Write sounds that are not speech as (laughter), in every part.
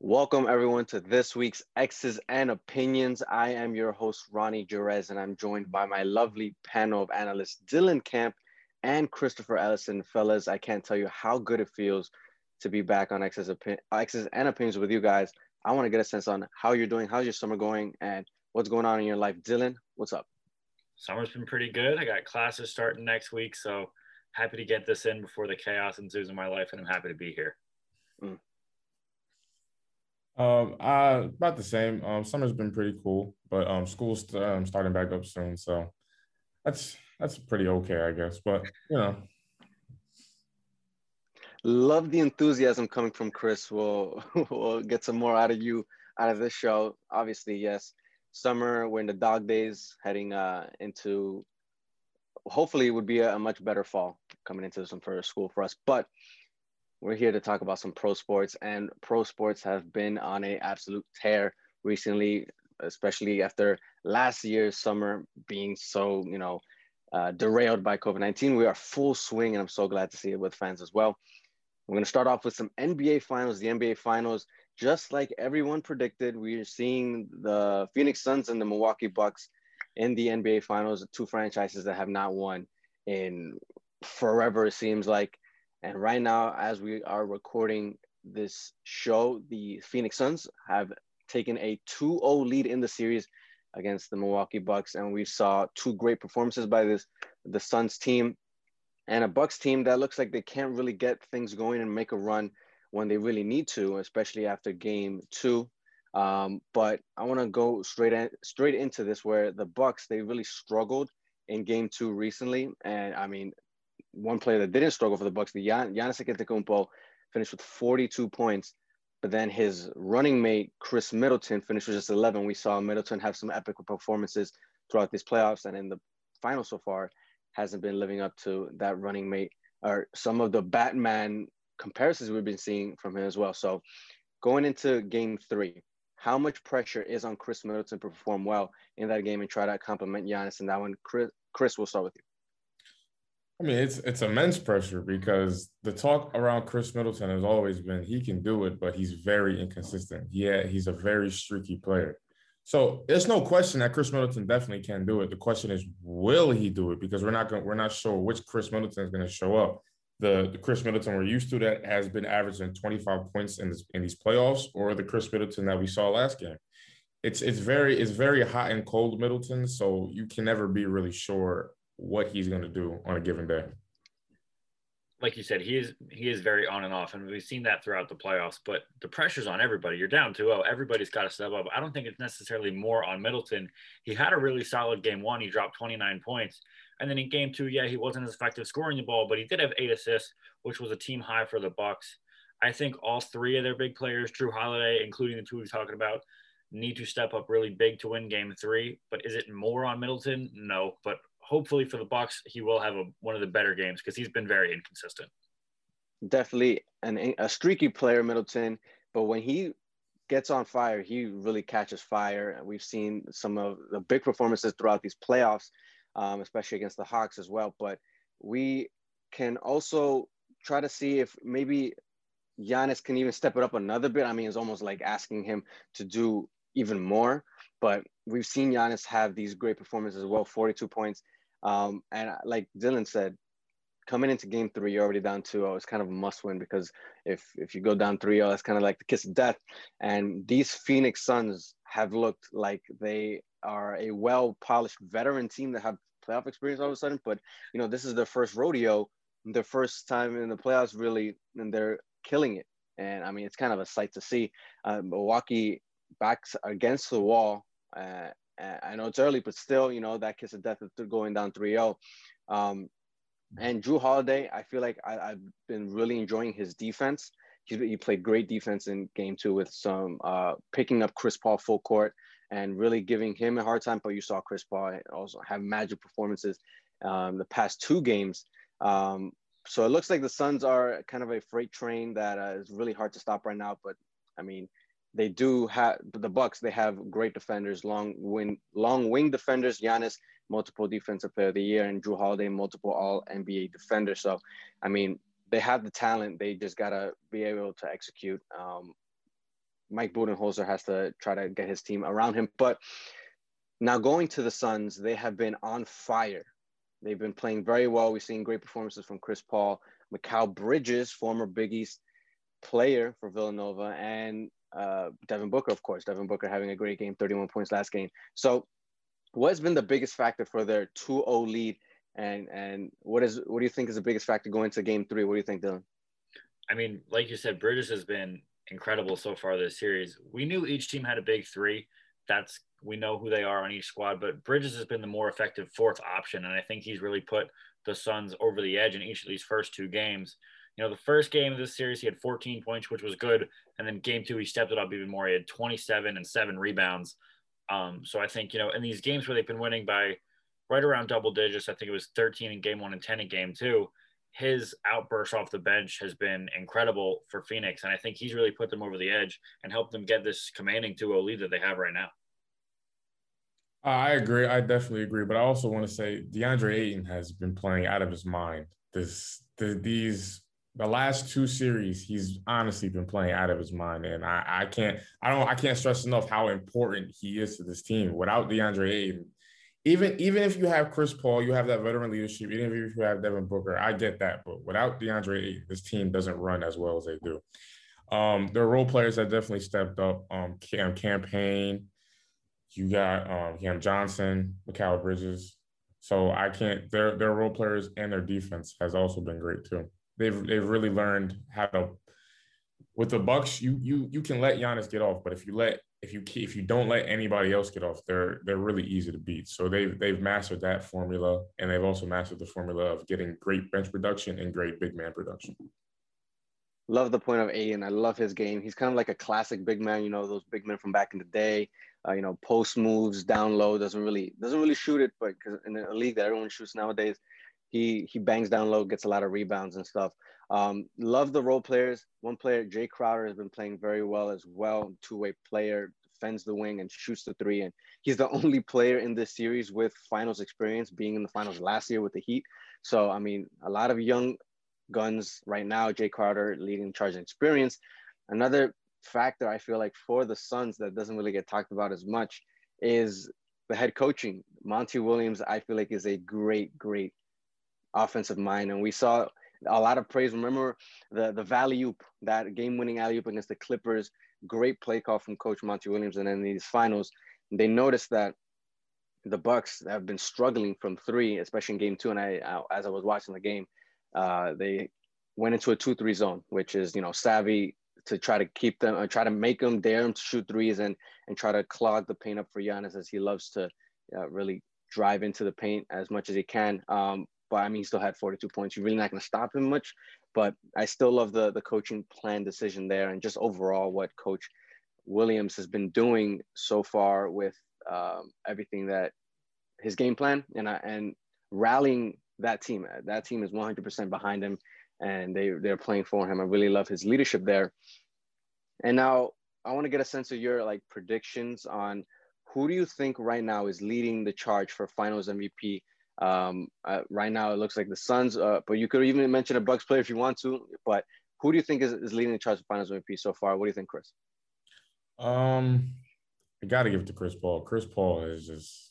Welcome everyone to this week's X's and Opinions. I am your host Ronnie Jerez, and I'm joined by my lovely panel of analysts Dylan Camp and Christopher Ellison. Fellas, I can't tell you how good it feels to be back on X's, X's and Opinions with you guys. I want to get a sense on how you're doing, how's your summer going, and what's going on in your life. Dylan, what's up? Summer's been pretty good. I got classes starting next week, so happy to get this in before the chaos ensues in my life, and I'm happy to be here. Mm. Um, uh, about the same. Um, summer's been pretty cool, but um, school's um, starting back up soon, so that's that's pretty okay, I guess. But you know, love the enthusiasm coming from Chris. We'll (laughs) we'll get some more out of you out of this show. Obviously, yes, summer. We're in the dog days, heading uh into. Hopefully, it would be a, a much better fall coming into some further school for us, but we're here to talk about some pro sports, and pro sports have been on a absolute tear recently, especially after last year's summer being so, you know, uh, derailed by COVID 19. We are full swing, and I'm so glad to see it with fans as well. We're going to start off with some NBA finals. The NBA finals, just like everyone predicted, we are seeing the Phoenix Suns and the Milwaukee Bucks in the NBA finals, two franchises that have not won in forever, it seems like. And right now, as we are recording this show, the Phoenix Suns have taken a 2 0 lead in the series against the Milwaukee Bucks. And we saw two great performances by this the Suns team and a Bucks team that looks like they can't really get things going and make a run when they really need to, especially after game two. Um, but I want to go straight in, straight into this where the Bucks they really struggled in game two recently, and I mean one player that didn't struggle for the Bucks, the Gian- Giannis Antetokounmpo, finished with 42 points. But then his running mate Khris Middleton finished with just 11. We saw Middleton have some epic performances throughout these playoffs, and in the final so far, hasn't been living up to that running mate or some of the Batman comparisons we've been seeing from him as well. So, going into Game Three, how much pressure is on Khris Middleton to perform well in that game and try to complement Giannis in that one? Chris, Chris, we'll start with you. I mean, it's it's immense pressure because the talk around Khris Middleton has always been he can do it, but he's very inconsistent. Yeah, he's a very streaky player. So there's no question that Khris Middleton definitely can do it. The question is, will he do it? Because we're not going, we're not sure which Khris Middleton is going to show up. The, the Khris Middleton we're used to that has been averaging 25 points in this, in these playoffs, or the Khris Middleton that we saw last game. It's it's very it's very hot and cold Middleton, so you can never be really sure what he's going to do on a given day. Like you said, he is he is very on and off, and we've seen that throughout the playoffs. But the pressure's on everybody. You're down 2-0. Everybody's got to step up. I don't think it's necessarily more on Middleton. He had a really solid game one. He dropped 29 points, and then in game two, yeah, he wasn't as effective scoring the ball, but he did have eight assists, which was a team high for the Bucks. I think all three of their big players, Jrue Holiday, including the two we're talking about, need to step up really big to win game three. But is it more on Middleton? No. But hopefully for the Bucks, he will have a, one of the better games because he's been very inconsistent. Definitely an, a streaky player, Middleton. But when he gets on fire, he really catches fire. And we've seen some of the big performances throughout these playoffs, um, especially against the Hawks as well. But we can also try to see if maybe Giannis can even step it up another bit. I mean, it's almost like asking him to do even more. But we've seen Giannis have these great performances as well 42 points, um, and like Dylan said, coming into game three, you're already down 2 0. It's kind of a must win because if if you go down 3 0, that's kind of like the kiss of death. And these Phoenix Suns have looked like they are a well polished veteran team that have playoff experience all of a sudden. But, you know, this is their first rodeo, their first time in the playoffs, really, and they're killing it. And I mean, it's kind of a sight to see. Uh, Milwaukee backs against the wall. Uh, I know it's early, but still, you know, that kiss of death after going down 3 0. Um, and Jrue Holiday, I feel like I, have been really enjoying his defense. He, he, played great defense in game two with some uh, picking up Chris Paul full court and really giving him a hard time. But you saw Chris Paul also have magic performances um, the past two games. Um, so it looks like the Suns are kind of a freight train that uh, is really hard to stop right now. But I mean, they do have the Bucks. They have great defenders, long wing, long wing defenders. Giannis, multiple defensive player of the year, and Jrue Holiday, multiple All NBA defender. So, I mean, they have the talent. They just gotta be able to execute. Um, Mike Budenholzer has to try to get his team around him. But now going to the Suns, they have been on fire. They've been playing very well. We've seen great performances from Chris Paul, Mikal Bridges, former Big East player for Villanova, and uh, Devin Booker, of course. Devin Booker having a great game, 31 points last game. So, what's been the biggest factor for their 2-0 lead? And and what is what do you think is the biggest factor going to game three? What do you think, Dylan? I mean, like you said, Bridges has been incredible so far this series. We knew each team had a big three. That's we know who they are on each squad, but Bridges has been the more effective fourth option, and I think he's really put the Suns over the edge in each of these first two games. You know, the first game of this series, he had 14 points, which was good, and then game two, he stepped it up even more. He had 27 and seven rebounds. Um, so I think you know, in these games where they've been winning by right around double digits, I think it was 13 in game one and 10 in game two. His outburst off the bench has been incredible for Phoenix, and I think he's really put them over the edge and helped them get this commanding 2-0 lead that they have right now. I agree. I definitely agree. But I also want to say DeAndre Ayton has been playing out of his mind. This, the, these, the last two series, he's honestly been playing out of his mind, and I, I can't, I don't, I can't stress enough how important he is to this team. Without DeAndre Ayton, even even if you have Chris Paul, you have that veteran leadership. Even if you have Devin Booker, I get that. But without DeAndre Ayton, this team doesn't run as well as they do. Um, their role players have definitely stepped up. Um, Cam Cam Payne, you got um, Cam Johnson, Mikal Bridges. So I can't. Their their role players and their defense has also been great too. They've they've really learned how to. With the Bucks, you you you can let Giannis get off, but if you let if you if you don't let anybody else get off, they're they're really easy to beat. So they've they've mastered that formula, and they've also mastered the formula of getting great bench production and great big man production. Love the point of Ayton. I love his game. He's kind of like a classic big man. You know those big men from back in the day uh, you know, post moves down low, doesn't really doesn't really shoot it, but because in a league that everyone shoots nowadays, he he bangs down low, gets a lot of rebounds and stuff. Um, love the role players. One player, Jae Crowder, has been playing very well as well. Two way player, defends the wing and shoots the three. And he's the (laughs) only player in this series with finals experience, being in the finals last year with the Heat. So I mean, a lot of young guns right now. Jae Crowder leading charge and experience. Another factor I feel like for the Suns that doesn't really get talked about as much is the head coaching. Monty Williams, I feel like is a great, great offensive mind, and we saw a lot of praise. Remember the the valley oop, that game winning alley oop against the Clippers. Great play call from Coach Monty Williams, and in these finals, they noticed that the Bucks have been struggling from three, especially in Game Two. And I, as I was watching the game, uh, they went into a two-three zone, which is you know savvy to try to keep them, uh, try to make them dare him to shoot threes and and try to clog the paint up for Giannis as he loves to uh, really drive into the paint as much as he can. Um, but I mean, he still had 42 points. You're really not going to stop him much. But I still love the the coaching plan decision there, and just overall what Coach Williams has been doing so far with um, everything that his game plan and I, and rallying that team. That team is 100% behind him and they they're playing for him. I really love his leadership there. And now I want to get a sense of your like predictions on who do you think right now is leading the charge for Finals MVP. Um, uh, right now it looks like the Suns, uh, but you could even mention a Bucks player if you want to. But who do you think is, is leading the charge for Finals MVP so far? What do you think, Chris? Um, I got to give it to Chris Paul. Chris Paul is just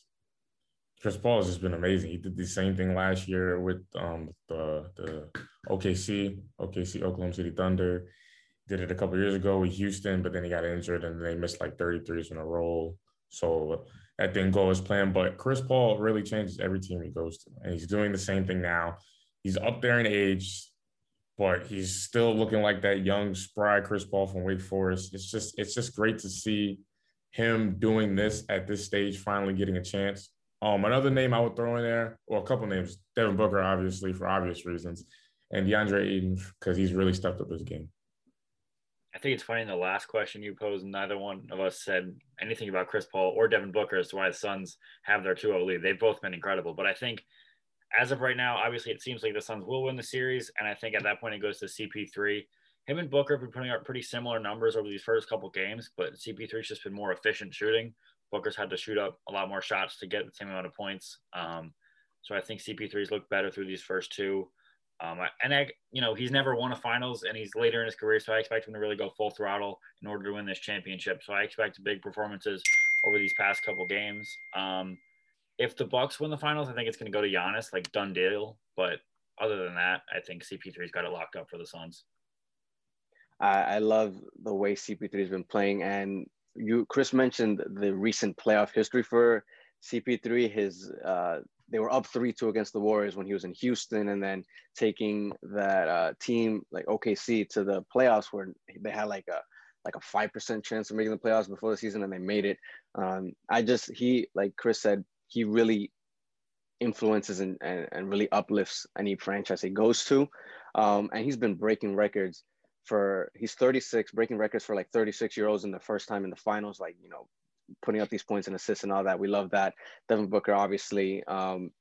Chris Paul has just been amazing. He did the same thing last year with um the the OKC, OKC Oklahoma City Thunder. Did it a couple years ago with Houston, but then he got injured and they missed like 33s in a row. So that didn't go as planned. But Chris Paul really changes every team he goes to. And he's doing the same thing now. He's up there in age, but he's still looking like that young, spry Chris Paul from Wake Forest. It's just it's just great to see him doing this at this stage, finally getting a chance. Um, another name I would throw in there, or a couple names, Devin Booker, obviously for obvious reasons, and DeAndre Ayton because he's really stepped up his game. I think it's funny in the last question you posed, neither one of us said anything about Chris Paul or Devin Booker as to why the Suns have their 2-0 lead. They've both been incredible, but I think as of right now, obviously it seems like the Suns will win the series, and I think at that point it goes to CP3. Him and Booker have been putting up pretty similar numbers over these first couple games, but CP3's just been more efficient shooting. Booker's had to shoot up a lot more shots to get the same amount of points. Um, so I think CP3's looked better through these first two. Um, and I, you know, he's never won a finals, and he's later in his career, so I expect him to really go full throttle in order to win this championship. So I expect big performances over these past couple games. Um, if the Bucks win the finals, I think it's going to go to Giannis, like done deal. But other than that, I think CP3's got it locked up for the Suns. I, I love the way CP3 has been playing, and you, Chris mentioned the recent playoff history for CP3. His uh, they were up three two against the Warriors when he was in Houston, and then taking that uh, team like OKC to the playoffs where they had like a like a five percent chance of making the playoffs before the season, and they made it. Um, I just he like Chris said, he really influences and, and, and really uplifts any franchise he goes to. Um, and he's been breaking records for, he's 36, breaking records for like 36 year olds in the first time in the finals, like, you know, putting up these points and assists and all that. We love that. Devin Booker, obviously. Um,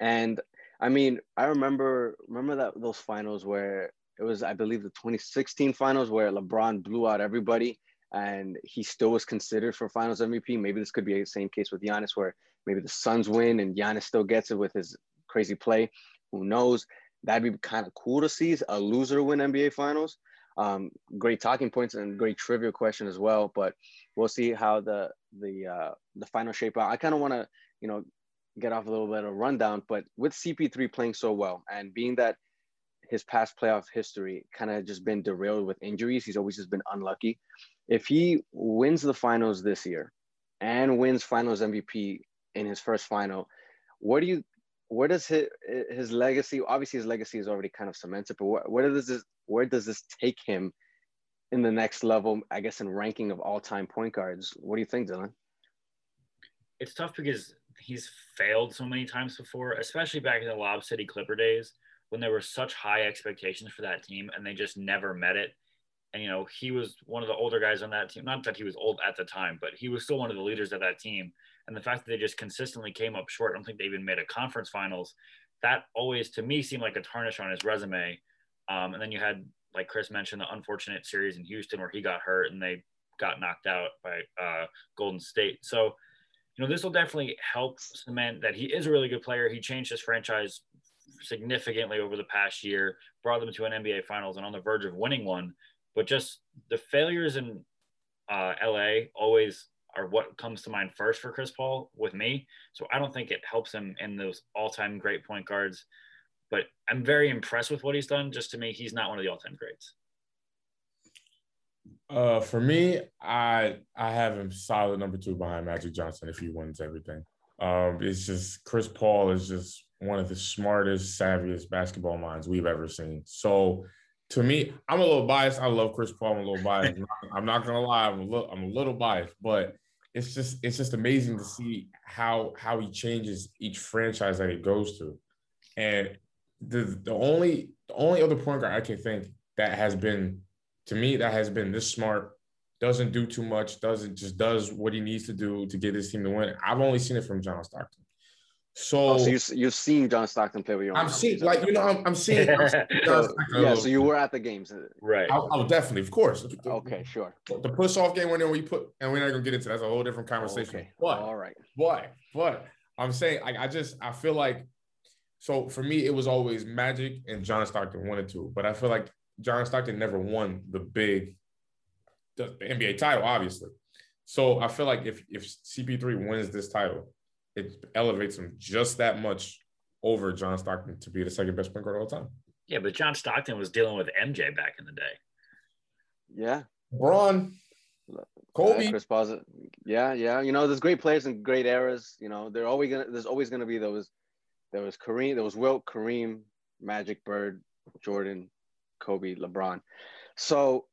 and I mean, I remember, remember that those finals where it was, I believe the 2016 finals where LeBron blew out everybody and he still was considered for finals MVP. Maybe this could be the same case with Giannis where maybe the Suns win and Giannis still gets it with his crazy play. Who knows? That'd be kind of cool to see a loser win NBA Finals. Um, great talking points and great trivia question as well. But we'll see how the the uh, the final shape out. I kind of want to you know get off a little bit of rundown, but with CP3 playing so well and being that his past playoff history kind of just been derailed with injuries, he's always just been unlucky. If he wins the finals this year and wins Finals MVP in his first final. what do you where does his his legacy? Obviously, his legacy is already kind of cemented, but where, where does this where does this take him in the next level? I guess in ranking of all time point guards. What do you think, Dylan? It's tough because he's failed so many times before, especially back in the Lob City Clipper days when there were such high expectations for that team and they just never met it. And you know, he was one of the older guys on that team. Not that he was old at the time, but he was still one of the leaders of that team and the fact that they just consistently came up short, I don't think they even made a conference finals. That always, to me, seemed like a tarnish on his resume. Um, and then you had, like Chris mentioned, the unfortunate series in Houston where he got hurt and they got knocked out by uh, Golden State. So, you know, this will definitely help cement that he is a really good player. He changed his franchise significantly over the past year, brought them to an NBA Finals and on the verge of winning one. But just the failures in uh, LA always are what comes to mind first for Chris Paul with me. So I don't think it helps him in those all-time great point guards. But I'm very impressed with what he's done. Just to me, he's not one of the all-time greats. Uh, for me, I I have him solid number two behind Magic Johnson if he wins everything. Um, it's just Chris Paul is just one of the smartest, savviest basketball minds we've ever seen. So to me, I'm a little biased. I love Chris Paul. I'm a little biased. I'm not, I'm not gonna lie. I'm a little, I'm a little biased, but it's just it's just amazing to see how how he changes each franchise that he goes to. And the the only the only other point guard I can think that has been to me that has been this smart, doesn't do too much, doesn't just does what he needs to do to get his team to win. I've only seen it from John Stockton. So, oh, so you you've seen John Stockton play with you. I'm seeing like you know I'm, I'm seeing. I'm seeing so, yeah, so you were at the games, uh, right? Oh, oh definitely, of course. Okay, sure. The push off game when we put, and we're not gonna get into that's a whole different conversation. Okay. But all right, but but I'm saying like I just I feel like so for me it was always Magic and John Stockton wanted to, but I feel like John Stockton never won the big the NBA title, obviously. So I feel like if if CP3 wins this title, it elevates him just that much over John Stockton to be the second best point guard of all time. Yeah, but John Stockton was dealing with MJ back in the day. Yeah. Bron. Kobe. Chris Paul. Yeah, yeah. You know, there's great players and great eras. You know, they're always gonna there's always gonna be those there was Kareem, there was Wilt, Kareem, Magic Bird, Jordan, Kobe, LeBron. So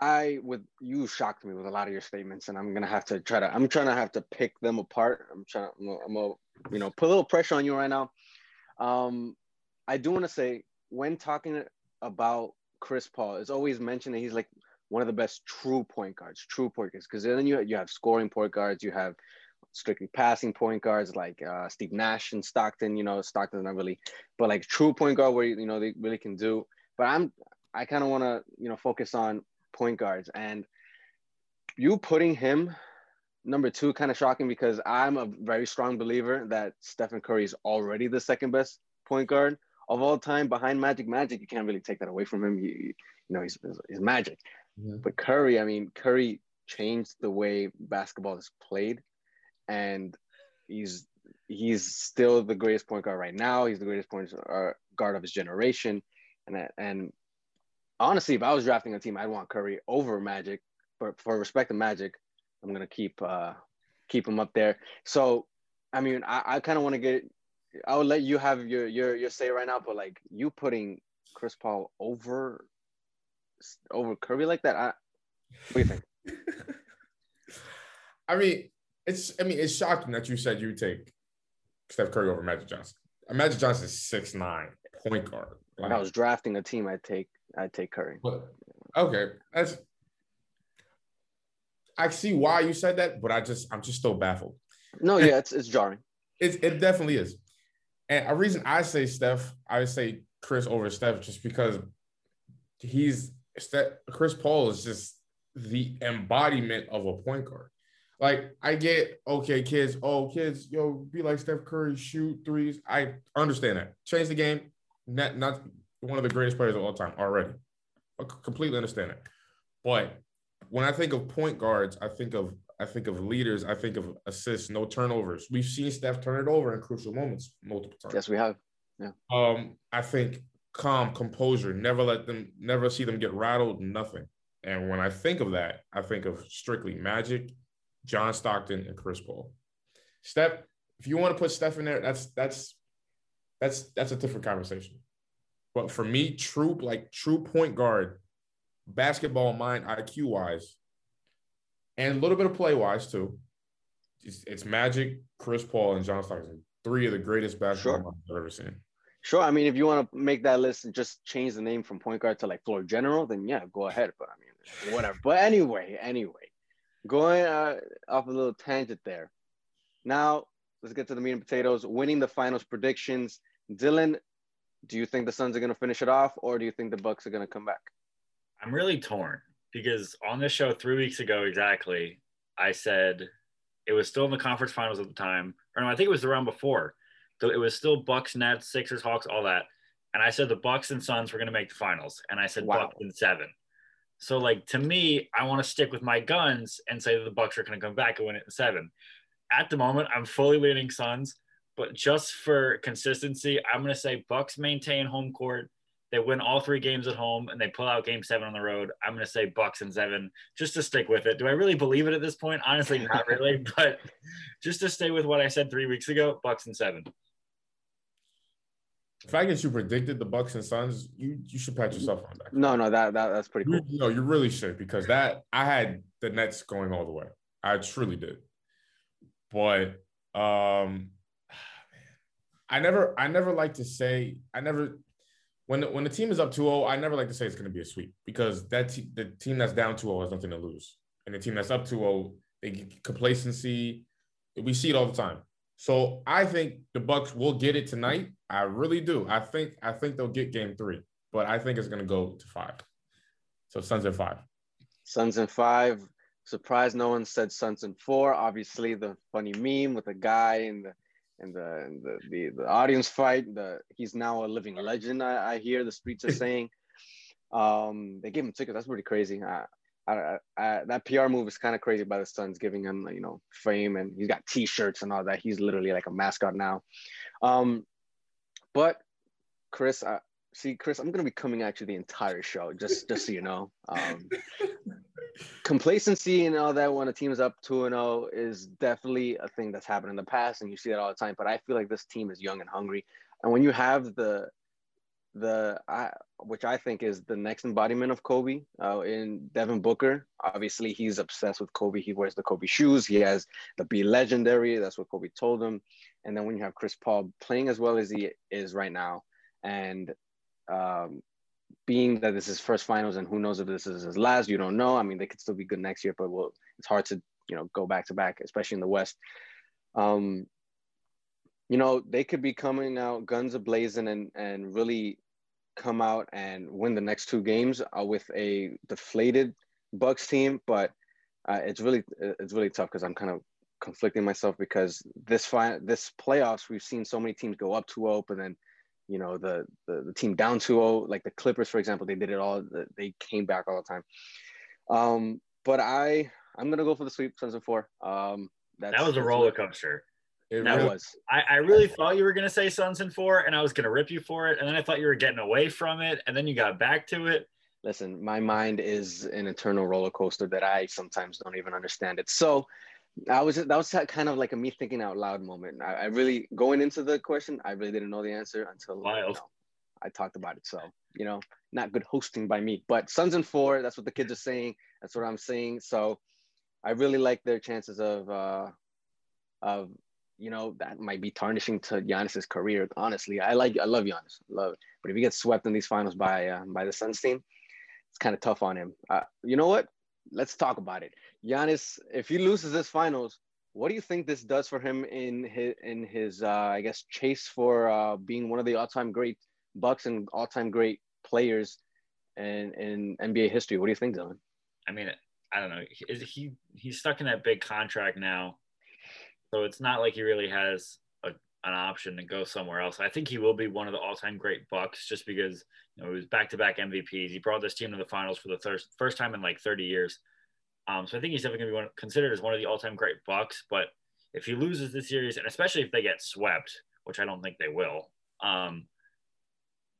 I with you shocked me with a lot of your statements, and I'm gonna have to try to. I'm trying to have to pick them apart. I'm trying. I'm gonna, I'm gonna you know put a little pressure on you right now. Um, I do want to say when talking about Chris Paul, it's always mentioned that he's like one of the best true point guards, true point guards. Because then you you have scoring point guards, you have strictly passing point guards like uh, Steve Nash and Stockton. You know, Stockton's not really, but like true point guard where you know they really can do. But I'm I kind of want to you know focus on point guards. And you putting him number two kind of shocking because I'm a very strong believer that Stephen Curry is already the second best point guard of all time behind Magic. Magic, you can't really take that away from him. You, you know, he's, he's Magic. Mm-hmm. But Curry, I mean, Curry changed the way basketball is played, and he's he's still the greatest point guard right now. He's the greatest point guard of his generation, and and honestly, if I was drafting a team, I'd want Curry over Magic. But for respect of Magic, I'm gonna keep uh keep him up there. So, I mean, I, I kind of want to get. I will let you have your your your say right now, but like you putting Chris Paul over over Curry like that, I, what do you think? (laughs) I mean, it's I mean it's shocking that you said you take Steph Curry over Magic Johnson. Magic Johnson is six nine point guard. If I was drafting a team, I'd take I'd take Curry. But, okay, that's I see why you said that, but I just I'm just still baffled. No, yeah, it's it's jarring. It it definitely is. And a reason I say Steph, I would say Chris over Steph, just because he's Chris Paul is just the embodiment of a point guard. Like I get okay, kids. Oh, kids, yo, be like Steph Curry, shoot threes. I understand that. Change the game. Not not one of the greatest players of all time already. I completely understand it. But when I think of point guards, I think of I think of leaders. I think of assists, no turnovers. We've seen Steph turn it over in crucial moments multiple times. Yes, we have. Yeah. Um, I think calm, composure, never let them, never see them get rattled, nothing. And when I think of that, I think of strictly Magic, John Stockton, and Chris Paul. Steph, if you want to put Steph in there, that's that's that's that's a different conversation. But for me, true like true point guard, basketball mind, IQ wise, and a little bit of play wise too. It's, it's Magic, Chris Paul, and John Stockton. Three of the greatest basketball sure. minds I've ever seen. Sure. I mean, if you want to make that list and just change the name from point guard to like floor general, then yeah, go ahead. But I mean, whatever. But anyway, anyway, going uh, off a little tangent there. Now let's get to the meat and potatoes. Winning the finals predictions. Dylan, do you think the Suns are going to finish it off, or do you think the Bucks are going to come back? I'm really torn because on this show three weeks ago exactly, I said it was still in the conference finals at the time, or no, I think it was the round before so it was still Bucks, Nets, Sixers, Hawks, all that. And I said the Bucks and Suns were going to make the finals, and I said wow. Bucks in seven. So like to me, I want to stick with my guns and say the Bucks are going to come back and win it in seven. At the moment, I'm fully leaning Suns, but just for consistency, I'm going to say Bucks maintain home court. They win all three games at home and they pull out game seven on the road. I'm going to say Bucks and seven just to stick with it. Do I really believe it at this point? Honestly, not really, (laughs) but just to stay with what I said three weeks ago, Bucks and seven. If I that you predicted the Bucks and Suns, you you should pat yourself on that. No, no, that, that that's pretty cool. You, no, you really should because that I had the Nets going all the way. I truly did. But um I never I never like to say I never when the, when the team is up 2-0, I never like to say it's going to be a sweep because that the team that's down 2-0 has nothing to lose. And the team that's up 2-0, they get complacency. We see it all the time. So I think the Bucks will get it tonight. I really do. I think I think they'll get game three, but I think it's gonna go to five. So Suns in five. Suns in five. Surprised no one said Suns in four. Obviously, the funny meme with the guy in the and the, the the, the audience fight. The he's now a living legend. I, I hear the streets are saying. (laughs) Um, they gave him tickets. That's pretty crazy. I, I, I, that PR move is kind of crazy by the Suns, giving him you know fame, and he's got T-shirts and all that. He's literally like a mascot now. Um, but Chris, uh, see, Chris, I'm gonna be coming at you the entire show, just just so you know. Um, (laughs) complacency and all that when a team is up two and zero oh is definitely a thing that's happened in the past, and you see that all the time. But I feel like this team is young and hungry, and when you have the the I, which I think is the next embodiment of Kobe uh, in Devin Booker. Obviously, he's obsessed with Kobe. He wears the Kobe shoes. He has the be legendary. That's what Kobe told him. And then when you have Chris Paul playing as well as he is right now, and um, being that this is first finals, and who knows if this is his last, you don't know. I mean, they could still be good next year, but well, it's hard to you know go back to back, especially in the West. Um, you know, they could be coming out guns a blazing and and really come out and win the next two games uh, with a deflated Bucks team, but uh, it's really it's really tough because I'm kind of conflicting myself because this fi- this playoffs we've seen so many teams go up 2-0 and then you know the, the the team down 2-0 like the clippers for example they did it all they came back all the time. Um but i i'm gonna go for the sweep suns and four. Um that was a roller coaster. It that really, was. I, I really thought you were gonna say suns and four and i was gonna rip you for it and then i thought you were getting away from it and then you got back to it. Listen my mind is an eternal roller coaster that i sometimes don't even understand it. So I was that was kind of like a me thinking out loud moment. I, I really going into the question, I really didn't know the answer until you know, I talked about it. So you know, not good hosting by me. But Suns and four, that's what the kids are saying. That's what I'm saying. So I really like their chances of uh of you know that might be tarnishing to Giannis's career. Honestly, I like I love Giannis, love it. But if he gets swept in these finals by uh, by the Suns team, it's kind of tough on him. Uh, you know what? Let's talk about it. Giannis, if he loses this finals, what do you think this does for him in his in his uh, I guess chase for uh, being one of the all-time great Bucks and all-time great players in in NBA history? What do you think, Dylan? I mean, I don't know. He he's stuck in that big contract now, so it's not like he really has an option to go somewhere else. I think he will be one of the all-time great Bucks just because you know, he was back-to-back MVPs. He brought this team to the finals for the first first time in like 30 years. Um, so I think he's definitely going to be one, considered as one of the all-time great Bucks. But if he loses this series, and especially if they get swept, which I don't think they will, um,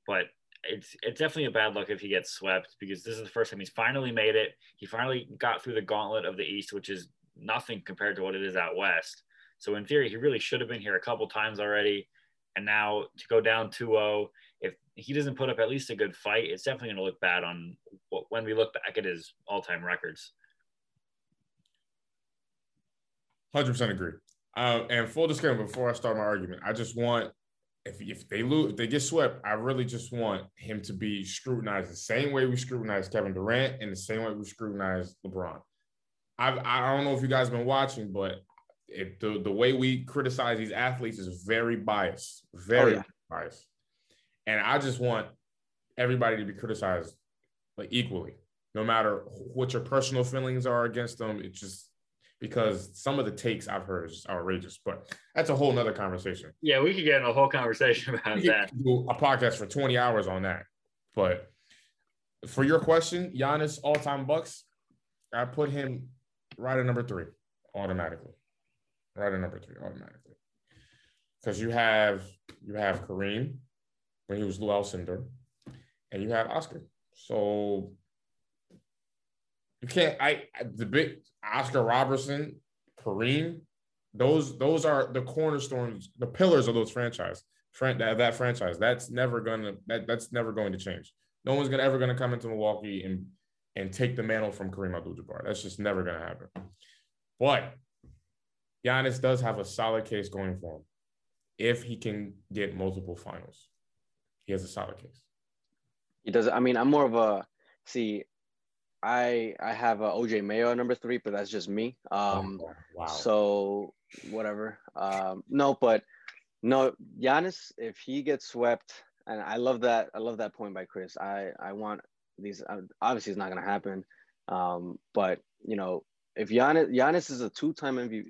but it's it's definitely a bad luck if he gets swept because this is the first time he's finally made it. He finally got through the gauntlet of the East, which is nothing compared to what it is out West. So in theory, he really should have been here a couple times already. And now to go down 2-0 if he doesn't put up at least a good fight, it's definitely going to look bad on when we look back at his all-time records. Hundred percent agree. Uh, and full disclaimer before I start my argument, I just want if if they lose, if they get swept, I really just want him to be scrutinized the same way we scrutinize Kevin Durant and the same way we scrutinize LeBron. I've, I don't know if you guys been watching, but if the the way we criticize these athletes is very biased, oh, very oh, yeah. biased. And I just want everybody to be criticized like equally, no matter what your personal feelings are against them. It's just because some of the takes I've heard is outrageous, but that's a whole nother conversation. Yeah, we could get in a whole conversation (laughs) about that. Do a podcast for 20 hours on that. But for your question, Giannis all-time Bucks, I put him right at number three automatically. At number three automatically. Because you have you have Kareem, when he was Lou Alcindor, and you have Oscar. So you can't. I the big Oscar Robertson, Kareem, those those are the cornerstones, the pillars of those franchise. That, that franchise. That's never gonna that, that's never going to change. No one's gonna ever gonna come into Milwaukee and and take the mantle from Kareem Abdul-Jabbar. That's just never gonna happen. But Giannis does have a solid case going for him if he can get multiple finals he has a solid case. He does. I mean, I'm more of a see. I I have a OJ Mayo number three, but that's just me. Um, oh, wow. So whatever. Um, no, but no, Giannis. If he gets swept, and I love that. I love that point by Chris. I I want these. Uh, obviously, it's not going to happen. Um, but you know, if Giannis Giannis is a two-time MVP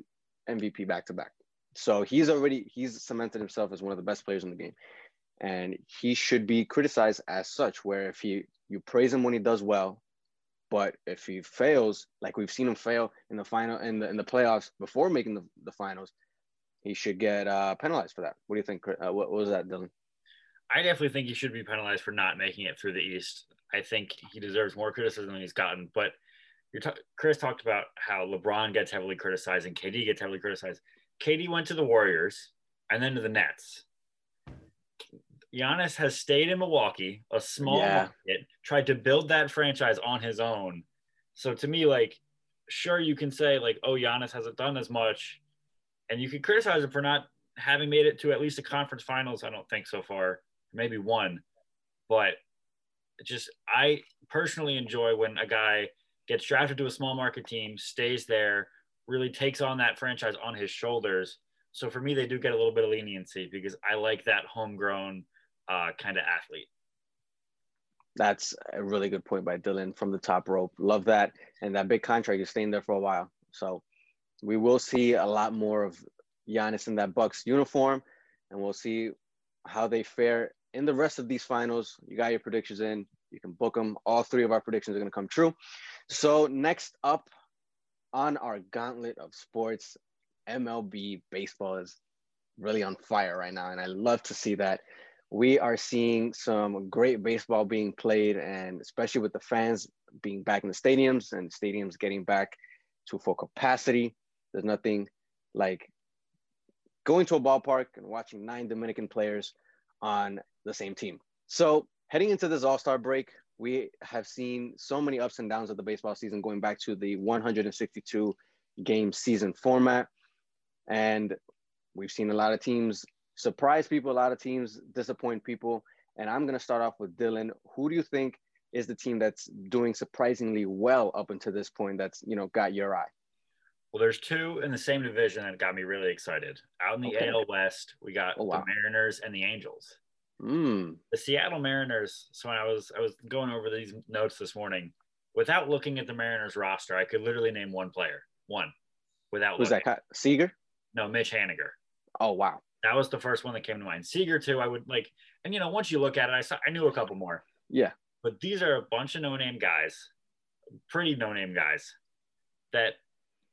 MVP back to back, so he's already he's cemented himself as one of the best players in the game. And he should be criticized as such where if he you praise him when he does well but if he fails like we've seen him fail in the final in the in the playoffs before making the, the finals he should get uh, penalized for that. What do you think uh, what, what was that dylan? I definitely think he should be penalized for not making it through the east. I think he deserves more criticism than he's gotten but t- chris talked about how lebron gets heavily criticized and kd gets heavily criticized kd went to the warriors and then to the nets Giannis has stayed in Milwaukee, a small yeah. market, tried to build that franchise on his own. So to me, like, sure, you can say, like, oh, Giannis hasn't done as much. And you can criticize him for not having made it to at least the conference finals. I don't think so far, maybe one. But just, I personally enjoy when a guy gets drafted to a small market team, stays there, really takes on that franchise on his shoulders. So for me, they do get a little bit of leniency because I like that homegrown uh, kind of athlete. That's a really good point by Dylan from the top rope. Love that. And that big contract is staying there for a while. So we will see a lot more of Giannis in that Bucks uniform, and we'll see how they fare in the rest of these finals, you got your predictions in. You can book them. All three of our predictions are going to come true. So next up on our gauntlet of sports, MLB baseball is really on fire right now, and I love to see that. We are seeing some great baseball being played, and especially with the fans being back in the stadiums and stadiums getting back to full capacity. There's nothing like going to a ballpark and watching nine Dominican players on the same team. So heading into this All-Star break, we have seen so many ups and downs of the baseball season going back to the 162 game season format. And we've seen a lot of teams surprise people, a lot of teams disappoint people. And I'm going to start off with Dylan. Who do you think is the team that's doing surprisingly well up until this point that's, you know, got your eye? Well, there's two in the same division that got me really excited. Out in the okay. AL West, we got oh, wow. the Mariners and the Angels. Mm. The Seattle Mariners. So when I was I was going over these notes this morning, without looking at the Mariners roster, I could literally name one player. One. Without was looking. that? Seager? No, Mitch Haniger. Oh wow. That was the first one that came to mind. Seager too. I would like, and you know, once you look at it, I saw I knew a couple more. Yeah. But these are a bunch of no-name guys, pretty no-name guys, that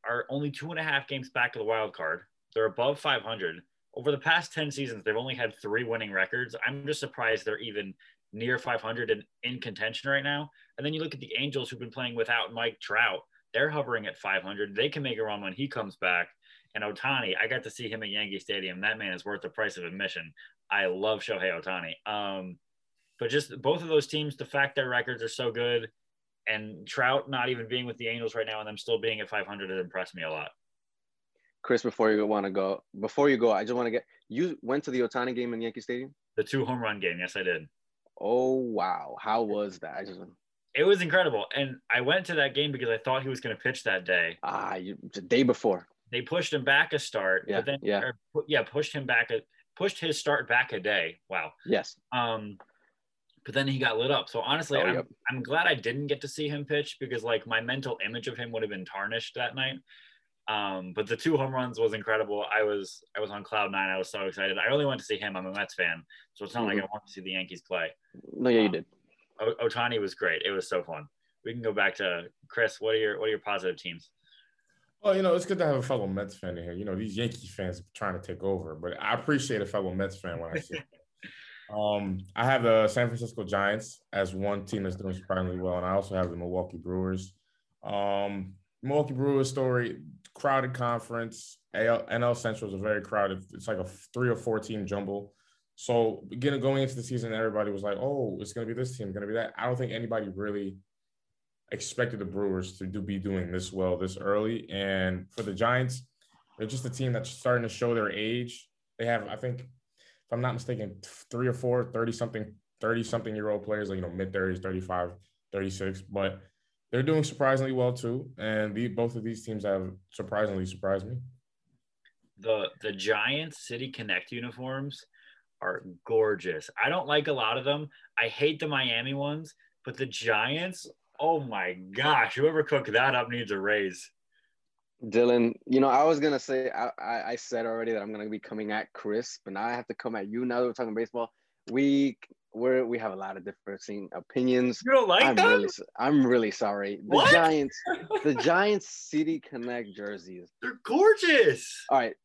are only two and a half games back of the wild card. They're above 500. Over the past 10 seasons, they've only had three winning records. I'm just surprised they're even near 500 and in contention right now. And then you look at the Angels who've been playing without Mike Trout. They're hovering at 500. They can make a run when he comes back. And Ohtani, I got to see him at Yankee Stadium. That man is worth the price of admission. I love Shohei Ohtani. Um, but just both of those teams, the fact their records are so good, and Trout not even being with the Angels right now and them still being at 500 has impressed me a lot. Chris, before you want to go, before you go, I just want to get you went to the Ohtani game in Yankee Stadium. The two home run game, yes, I did. Oh wow, how was that? I just it was incredible, and I went to that game because I thought he was going to pitch that day. Ah, you, the day before. They pushed him back a start, yeah, but then yeah, or, yeah, pushed him back a pushed his start back a day. Wow. Yes. Um, but then he got lit up. So honestly, oh, I'm, yep. I'm glad I didn't get to see him pitch because like my mental image of him would have been tarnished that night. Um, but the two home runs was incredible. I was I was on cloud nine. I was so excited. I only went to see him. I'm a Mets fan, so it's not mm-hmm. like I want to see the Yankees play. No, yeah, um, you did. O- Ohtani was great. It was so fun. We can go back to Chris. What are your what are your positive teams? Well, you know, it's good to have a fellow Mets fan in here. You know, these Yankee fans are trying to take over, but I appreciate a fellow Mets fan when I see. (laughs) Um, I have the San Francisco Giants as one team that's doing surprisingly well, and I also have the Milwaukee Brewers. Um, Milwaukee Brewers story, crowded conference. AL, NL Central is a very crowded. It's like a three or four team jumble. So beginning going into the season, everybody was like, "Oh, it's going to be this team, going to be that." I don't think anybody really expected the Brewers to do, be doing this well this early. And for the Giants, they're just a team that's starting to show their age. They have, I think, if I'm not mistaken, three or four 30 something, 30 something year old players, like, you know, mid 30s, 35, 36, but they're doing surprisingly well too. And the, both of these teams have surprisingly surprised me. The, the Giants City Connect uniforms are gorgeous. I don't like a lot of them. I hate the Miami ones, but the Giants, oh my gosh, whoever cooked that up needs a raise. Dylan, you know, I was gonna say I, I, I said already that I'm gonna be coming at Chris, but now I have to come at you. Now that we're talking baseball, we we're we have a lot of differing opinions. You don't like I'm them? Really, I'm really sorry. The what? Giants, (laughs) the Giants City Connect jerseys. They're gorgeous. All right.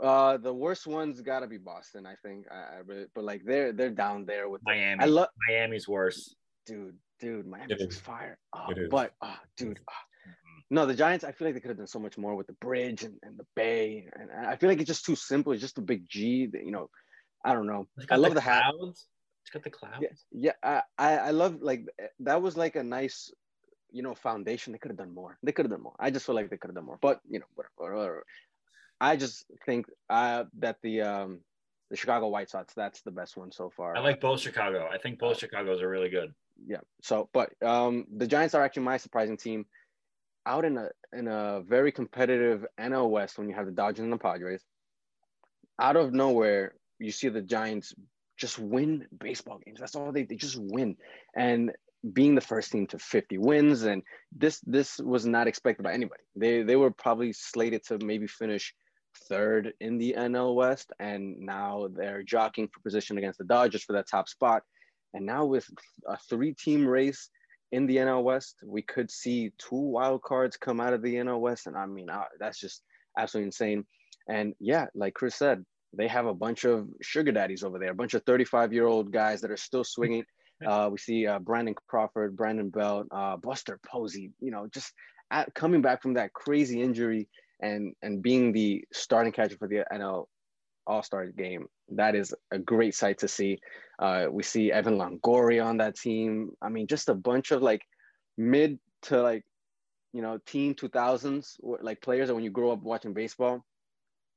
Uh, the worst ones gotta be Boston, I think. I, I really, but like they're they're down there with Miami. The, I love Miami's worse. Dude, dude, Miami's fire. Oh, but oh, dude, oh, no, the Giants, I feel like they could have done so much more with the bridge and, and the bay. And, I feel like it's just too simple. It's just a big G. That, you know, I don't know. I love the, the hat. It's got the clouds. Yeah, yeah I, I love like that was like a nice, you know, foundation. They could have done more. They could have done more. I just feel like they could have done more. But you know, whatever. whatever. I just think uh, that the um, the Chicago White Sox that's the best one so far. I like both Chicago. I think both Chicago's are really good. Yeah. So, but um, the Giants are actually my surprising team out in a in a very competitive NL West when you have the Dodgers and the Padres. Out of nowhere, you see the Giants just win baseball games. That's all they they just win. And being the first team to 50 wins and this this was not expected by anybody. They they were probably slated to maybe finish third in the NL West, and now they're jockeying for position against the Dodgers for that top spot. And now with a three-team race in the NL West, we could see two wild cards come out of the NL West, and I mean uh, that's just absolutely insane. And yeah, like Chris said, they have a bunch of sugar daddies over there, a bunch of 35-year-old guys that are still swinging. (laughs) Uh, we see uh, Brandon Crawford, Brandon Belt, uh, Buster Posey. You know, just at, coming back from that crazy injury and and being the starting catcher for the NL All Star game. That is a great sight to see. Uh, we see Evan Longoria on that team. I mean, just a bunch of like mid to like you know teen 2000s like players that when you grow up watching baseball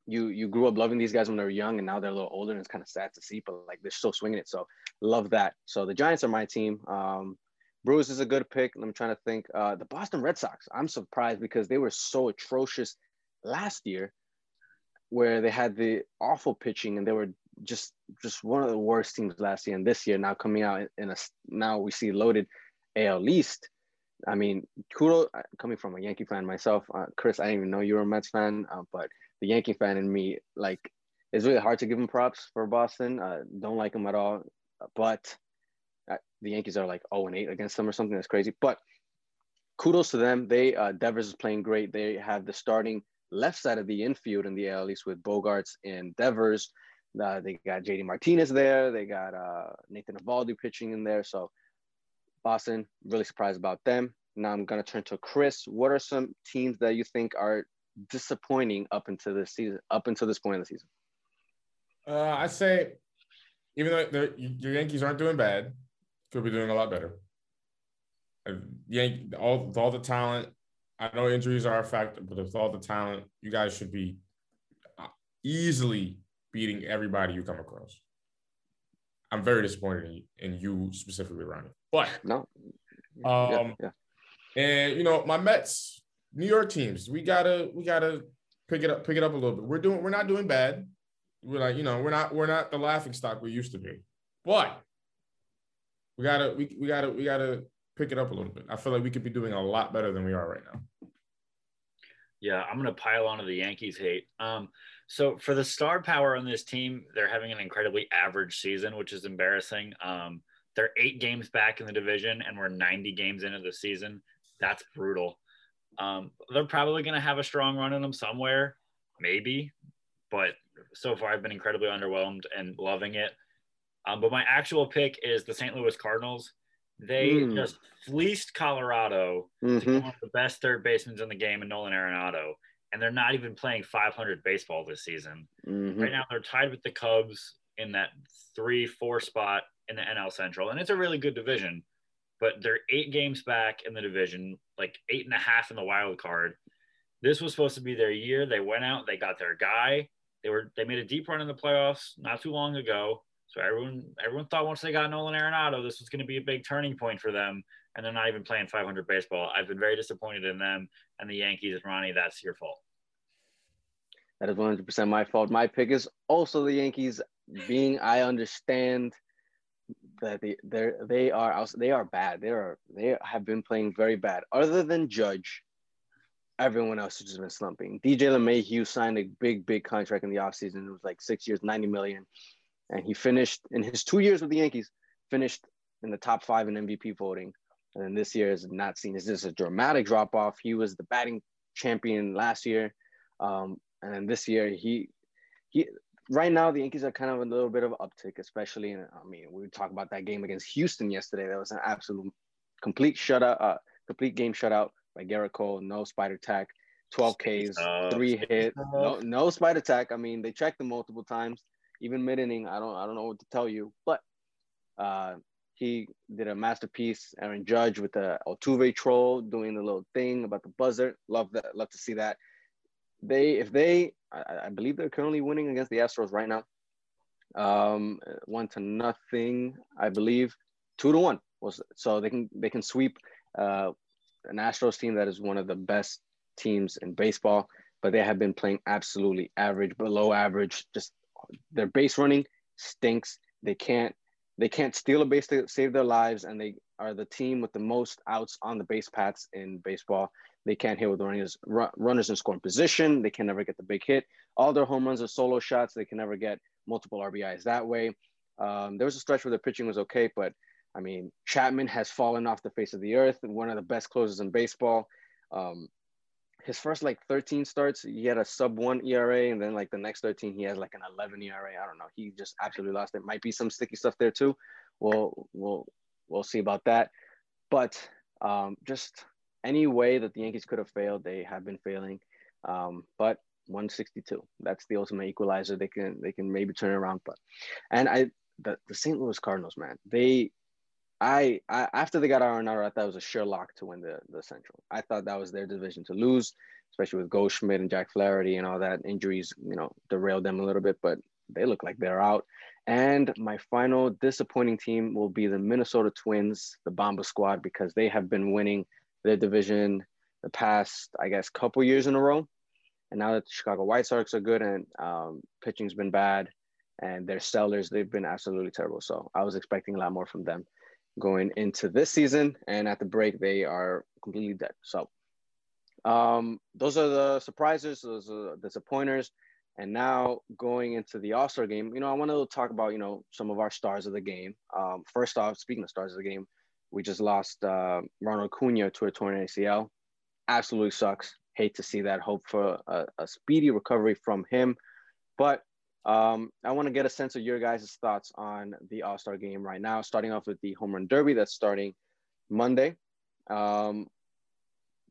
you you grew up loving these guys when they were young and now they're a little older and it's kind of sad to see but like they're still swinging it so love that so the giants are my team um Brewers is a good pick. I'm trying to think. Uh, the Boston Red Sox. I'm surprised because they were so atrocious last year, where they had the awful pitching and they were just just one of the worst teams last year. And this year, now coming out in a now we see loaded AL East. I mean, kudos uh, coming from a Yankee fan myself, uh, Chris. I didn't even know you were a Mets fan, uh, but the Yankee fan in me, like, it's really hard to give him props for Boston. Uh, don't like him at all, but uh, the Yankees are like 0 and 8 against them or something. That's crazy. But kudos to them. They uh, Devers is playing great. They have the starting left side of the infield in the AL East with Bogaerts and Devers. Uh, they got JD Martinez there. They got uh, Nathan Eovaldi pitching in there. So Boston, really surprised about them. Now I'm gonna turn to Chris. What are some teams that you think are disappointing up until this season, up until this point of the season? Uh, I say, even though your Yankees aren't doing bad, could be doing a lot better. Yank, all all the talent. I know injuries are a factor, but with all the talent, you guys should be uh, easily beating everybody you come across. I'm very disappointed in you, in you specifically, Ronnie. But no, um, yeah, yeah. and you know my Mets, New York teams, we gotta we gotta pick it up pick it up a little bit. We're doing we're not doing bad. We're like you know we're not we're not the laughing stock we used to be, but we gotta we, we gotta we gotta pick it up a little bit. I feel like we could be doing a lot better than we are right now. Yeah, I'm gonna pile onto the Yankees hate. Um, so for the star power on this team, they're having an incredibly average season, which is embarrassing. Um, they're eight games back in the division, and we're 90 games into the season. That's brutal. Um, they're probably gonna have a strong run in them somewhere, maybe, but so far I've been incredibly underwhelmed and loving it. Um, but my actual pick is the St. Louis Cardinals. They mm. just fleeced Colorado mm-hmm. to one of the best third basemen in the game in Nolan Arenado. And they're not even playing 500 baseball this season. Mm-hmm. Right now, they're tied with the Cubs in that three, four spot in the NL Central. And it's a really good division, but they're eight games back in the division, like eight and a half in the wild card. This was supposed to be their year. They went out, they got their guy. They were they made a deep run in the playoffs not too long ago. So everyone everyone thought once they got Nolan Arenado, this was going to be a big turning point for them, and they're not even playing 500 baseball. I've been very disappointed in them and the Yankees. Ronnie, that's your fault. That is 100% my fault. My pick is also the Yankees. Being I understand that they they are they are bad. They are they have been playing very bad. Other than Judge, everyone else has just been slumping. DJ LeMahieu signed a big big contract in the offseason. It was like six years, 90 million and he finished in his two years with the Yankees, finished in the top five in MVP voting. And then this year is not seen Is this a dramatic drop off. He was the batting champion last year, um, and then this year he he right now the Yankees are kind of a little bit of uptick, especially. In, I mean, we talk about that game against Houston yesterday. That was an absolute complete shutout, uh, complete game shutout by Gerrit Cole. No spider tack, 12 Ks, three hit, no no spider tack. I mean, they checked him multiple times even mid inning, I don't I don't know what to tell you, but uh, he did a masterpiece. Aaron Judge with the Altuve troll doing the little thing about the buzzer. Love that. Love to see that. They if they I, I believe they're currently winning against the Astros right now. Um, one to nothing, I believe. Two to one was so they can they can sweep uh, an Astros team that is one of the best teams in baseball, but they have been playing absolutely average, below average, just their base running stinks. They can't they can't steal a base to save their lives, and they are the team with the most outs on the base paths in baseball. They can't hit with runners runners in scoring position. They can never get the big hit. All their home runs are solo shots. They can never get multiple RBIs that way. Um, there was a stretch where the pitching was okay, but I mean, Chapman has fallen off the face of the earth. One of the best closers in baseball. Um, his first like 13 starts, he had a sub one ERA, and then like the next 13, he has like an 11 ERA. I don't know. He just absolutely lost it. Might be some sticky stuff there too. We'll we'll we'll see about that. But um, just any way that the Yankees could have failed, they have been failing. Um, but 162, that's the ultimate equalizer. They can they can maybe turn around. But and I the, the St. Louis Cardinals, man, they I, I after they got Arenado, I thought it was a sure lock to win the, the Central. I thought that was their division to lose, especially with Goldschmidt and Jack Flaherty and all that. Injuries, you know, derailed them a little bit, but they look like they're out. And my final disappointing team will be the Minnesota Twins, the Bomba Squad, because they have been winning their division the past, I guess, couple years in a row. And now that the Chicago White Sox are good and um, pitching's been bad and their sellers, they've been absolutely terrible. So I was expecting a lot more from them going into this season. And at the break, they are completely dead. So um, those are the surprises, those are the disappointers. And now going into the All Star game, you know, I want to talk about, you know, some of our stars of the game. Um, first off, speaking of stars of the game, we just lost uh, Ronald Acuna to a torn ACL. Absolutely sucks. Hate to see that. Hope for a, a speedy recovery from him. But um, I want to get a sense of your guys' thoughts on the All Star game right now, starting off with the Home Run Derby that's starting Monday. Um,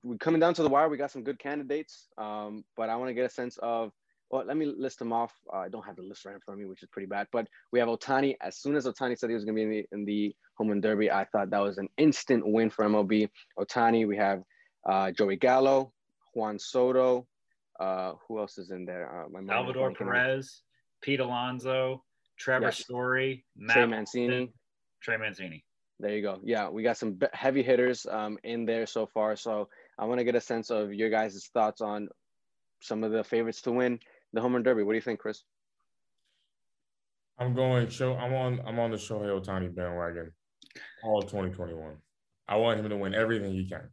we're coming down to the wire. We got some good candidates, um, but I want to get a sense of. Well, let me list them off. Uh, I don't have the list right in front of me, which is pretty bad. But we have Ohtani. As soon as Ohtani said he was going to be in the, in the Home Run Derby, I thought that was an instant win for MLB. Ohtani, We have uh, Joey Gallo, Juan Soto. Uh, who else is in there? Uh, Salvador Perez. Pete Alonso, Trevor yes. Story, Matt Trey Mancini. Trey Mancini. There you go. Yeah, we got some heavy hitters um, in there so far. So I want to get a sense of your guys' thoughts on some of the favorites to win the home run derby. What do you think, Chris? I'm going show. I'm on. I'm on the Shohei Ohtani bandwagon all 2021. I want him to win everything he can.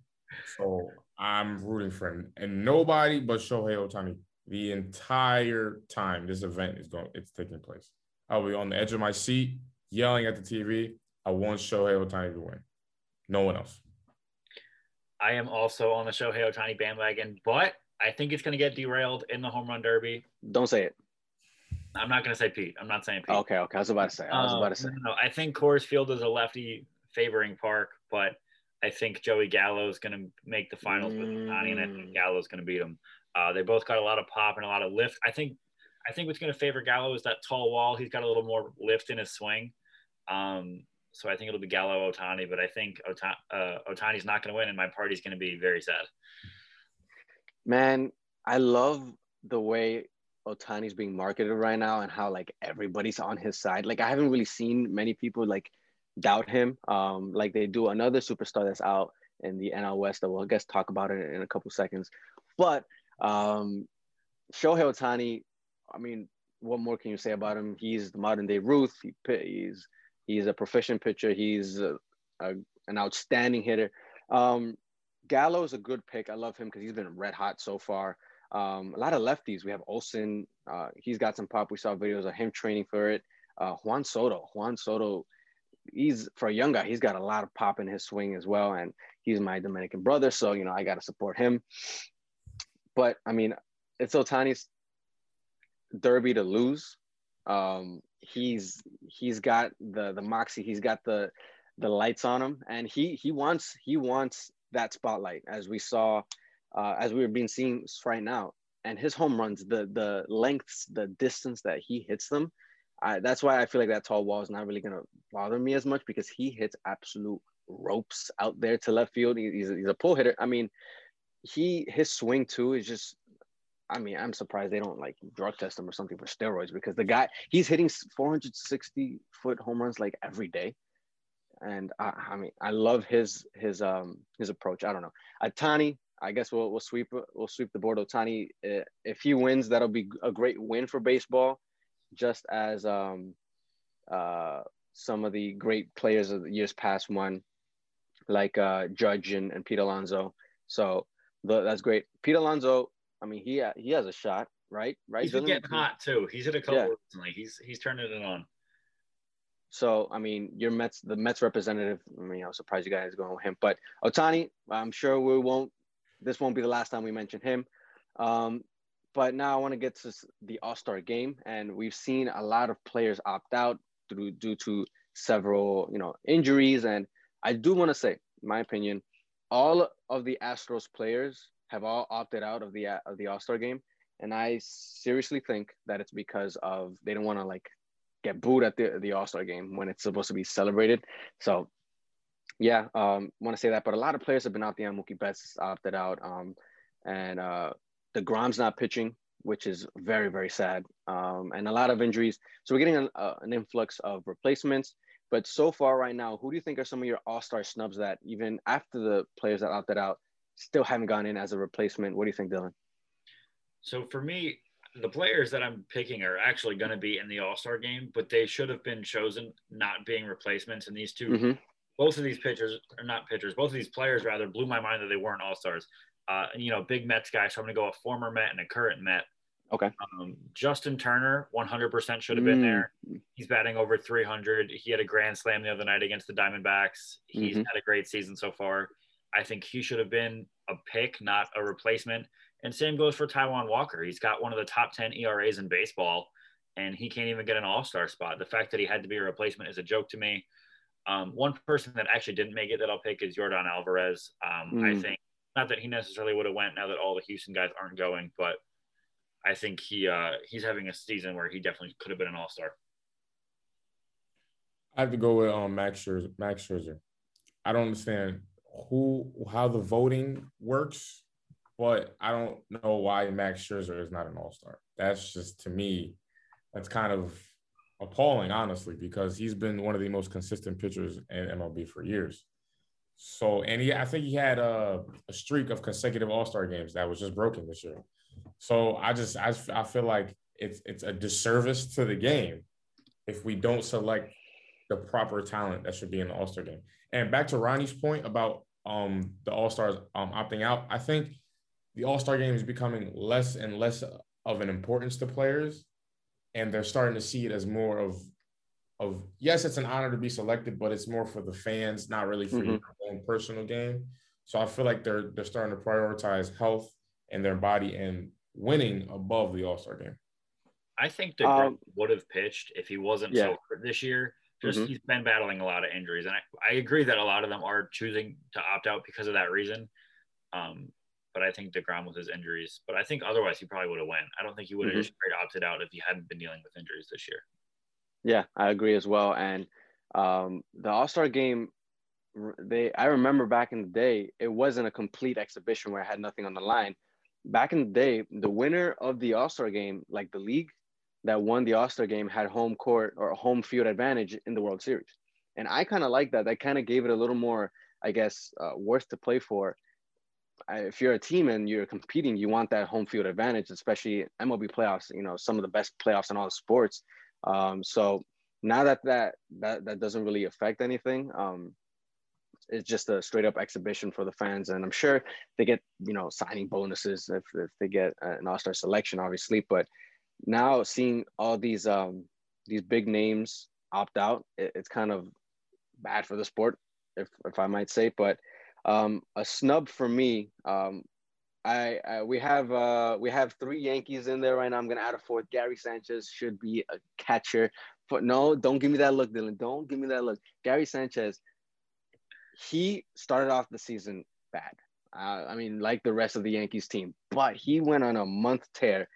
So I'm rooting for him, and nobody but Shohei Ohtani the entire time this event is going it's taking place. I'll be on the edge of my seat, yelling at the TV. I want Shohei Ohtani to win. No one else. I am also on the Shohei Ohtani bandwagon, but I think it's going to get derailed in the home run derby. Don't say it. I'm not going to say Pete. I'm not saying Pete. Okay, okay. I was about to say. I was um, about to say. No, I think Coors Field is a lefty favoring park, but I think Joey Gallo is going to make the finals mm. with Ohtani, and I think mm. Gallo is going to beat him. Uh, they both got a lot of pop and a lot of lift. I think I think what's going to favor Gallo is that tall wall. He's got a little more lift in his swing. Um, so I think it'll be Gallo Ohtani, but I think Ota- uh, Ohtani's not going to win, and my party's going to be very sad. Man, I love the way Ohtani's being marketed right now and how like everybody's on his side. Like I haven't really seen many people like doubt him. Um, like they do another superstar that's out in the NL West that we'll I guess talk about it in a couple seconds. But um, Shohei Ohtani, I mean, what more can you say about him? He's the modern day Ruth. He, he's he's a proficient pitcher. He's a, a, an outstanding hitter. Um, Gallo is a good pick. I love him because he's been red hot so far. Um, a lot of lefties. We have Olson. Uh, he's got some pop. We saw videos of him training for it. Uh, Juan Soto. Juan Soto. He's for a young guy. He's got a lot of pop in his swing as well, and he's my Dominican brother. So you know I got to support him. But I mean, it's Ohtani's derby to lose. Um, he's he's got the the moxie. He's got the the lights on him, and he he wants he wants that spotlight as we saw uh, as we were being seen right now. And his home runs, the the lengths, the distance that he hits them, I, that's why I feel like that tall wall is not really gonna bother me as much because he hits absolute ropes out there to left field. He, he's, a, he's a pull hitter. I mean, he his swing too is just I mean, I'm surprised they don't like drug test him or something for steroids because the guy he's hitting 460 foot home runs like every day, and I, I mean I love his his um his approach. I don't know, Ohtani. I guess we'll we'll sweep we'll sweep the board. Ohtani, eh, if he wins, that'll be a great win for baseball, just as um uh some of the great players of the years past won, like uh Judge and, and Pete Alonso. So The, that's great. Pete Alonso. I mean, he he has a shot, right? Right. He's getting hot too. He's hit a couple yeah. recently. He's he's turning it on. So I mean, your Mets, the Mets representative. I mean, I was surprised you guys going with him, but Ohtani, I'm sure we won't. This won't be the last time we mention him. Um, but now I want to get to the All Star game, and we've seen a lot of players opt out through due to several, you know, injuries. And I do want to say, my opinion, all of the Astros players have all opted out of the of the All Star game, and I seriously think that it's because of they don't want to like get booed at the the All Star game when it's supposed to be celebrated. So, yeah, um, want to say that. But a lot of players have been out there. Mookie Betts opted out, um, and uh, deGrom's not pitching, which is very very sad, um, and a lot of injuries. So we're getting an, uh, an influx of replacements. But so far, right now, who do you think are some of your All Star snubs that even after the players that opted out still haven't gone in as a replacement? What do you think, Dylan? So for me, the players that I'm picking are actually going to be in the All Star game, but they should have been chosen not being replacements. And these 2 mm-hmm. both of these pitchers, are not pitchers, both of these players rather blew my mind that they weren't All Stars. Uh, you know, big Mets guy. So I'm going to go a former Met and a current Met. Okay. Um, Justin Turner, 100% should have been mm. there. He's batting over 300. He had a grand slam the other night against the Diamondbacks. He's mm-hmm. had a great season so far. I think he should have been a pick, not a replacement. And same goes for Taijuan Walker. He's got one of the top 10 ERAs in baseball, and he can't even get an all star spot. The fact that he had to be a replacement is a joke to me. Um, one person that actually didn't make it that I'll pick is Yordan Alvarez. Um, mm. I think not that he necessarily would have went now that all the Houston guys aren't going, but I think he uh, he's having a season where he definitely could have been an all star. I have to go with um, Max Scherzer. Max Scherzer. I don't understand who how the voting works but I don't know why Max Scherzer is not an All Star. That's just to me, that's kind of appalling, honestly, because he's been one of the most consistent pitchers in MLB for years. So, and he, I think he had a, a streak of consecutive All Star games that was just broken this year. So, I just, I, I feel like it's it's a disservice to the game if we don't select the proper talent that should be in the All Star game. And back to Ronnie's point about um the All Stars um opting out, I think the All Star game is becoming less and less of an importance to players, and they're starting to see it as more of of yes, it's an honor to be selected, but it's more for the fans, not really for mm-hmm. your own personal game. So I feel like they're they're starting to prioritize health and their body and winning above the All Star game. I think the um, would have pitched if he wasn't yeah. so hurt this year. Just mm-hmm. he's been battling a lot of injuries, and I, I agree that a lot of them are choosing to opt out because of that reason. Um, but I think DeGrom with his injuries. But I think otherwise he probably would have went. I don't think he would have mm-hmm. just straight opted out if he hadn't been dealing with injuries this year. Yeah, I agree as well. And um, the All Star game, they I remember back in the day, it wasn't a complete exhibition where I had nothing on the line. Back in the day, the winner of the All Star game, like the league that won the All Star game, had home court or home field advantage in the World Series. And I kind of like that. That kind of gave it a little more, I guess, uh, worth to play for if you're a team and you're competing, you want that home field advantage, especially MLB playoffs. You know, some of the best playoffs in all sports. Um, so now that that that that doesn't really affect anything, um, it's just a straight up exhibition for the fans, and I'm sure they get you know signing bonuses if if they get an All Star selection, obviously. But now seeing all these um, these big names opt out, it, it's kind of bad for the sport, if if I might say. But um, a snub for me. Um, I, I, we have uh, we have three Yankees in there right now. I'm gonna add a fourth. Gary Sanchez should be a catcher. But no, don't give me that look, Dylan. Don't give me that look. Gary Sanchez. He started off the season bad. Uh, I mean, like the rest of the Yankees team, but he went on a month tear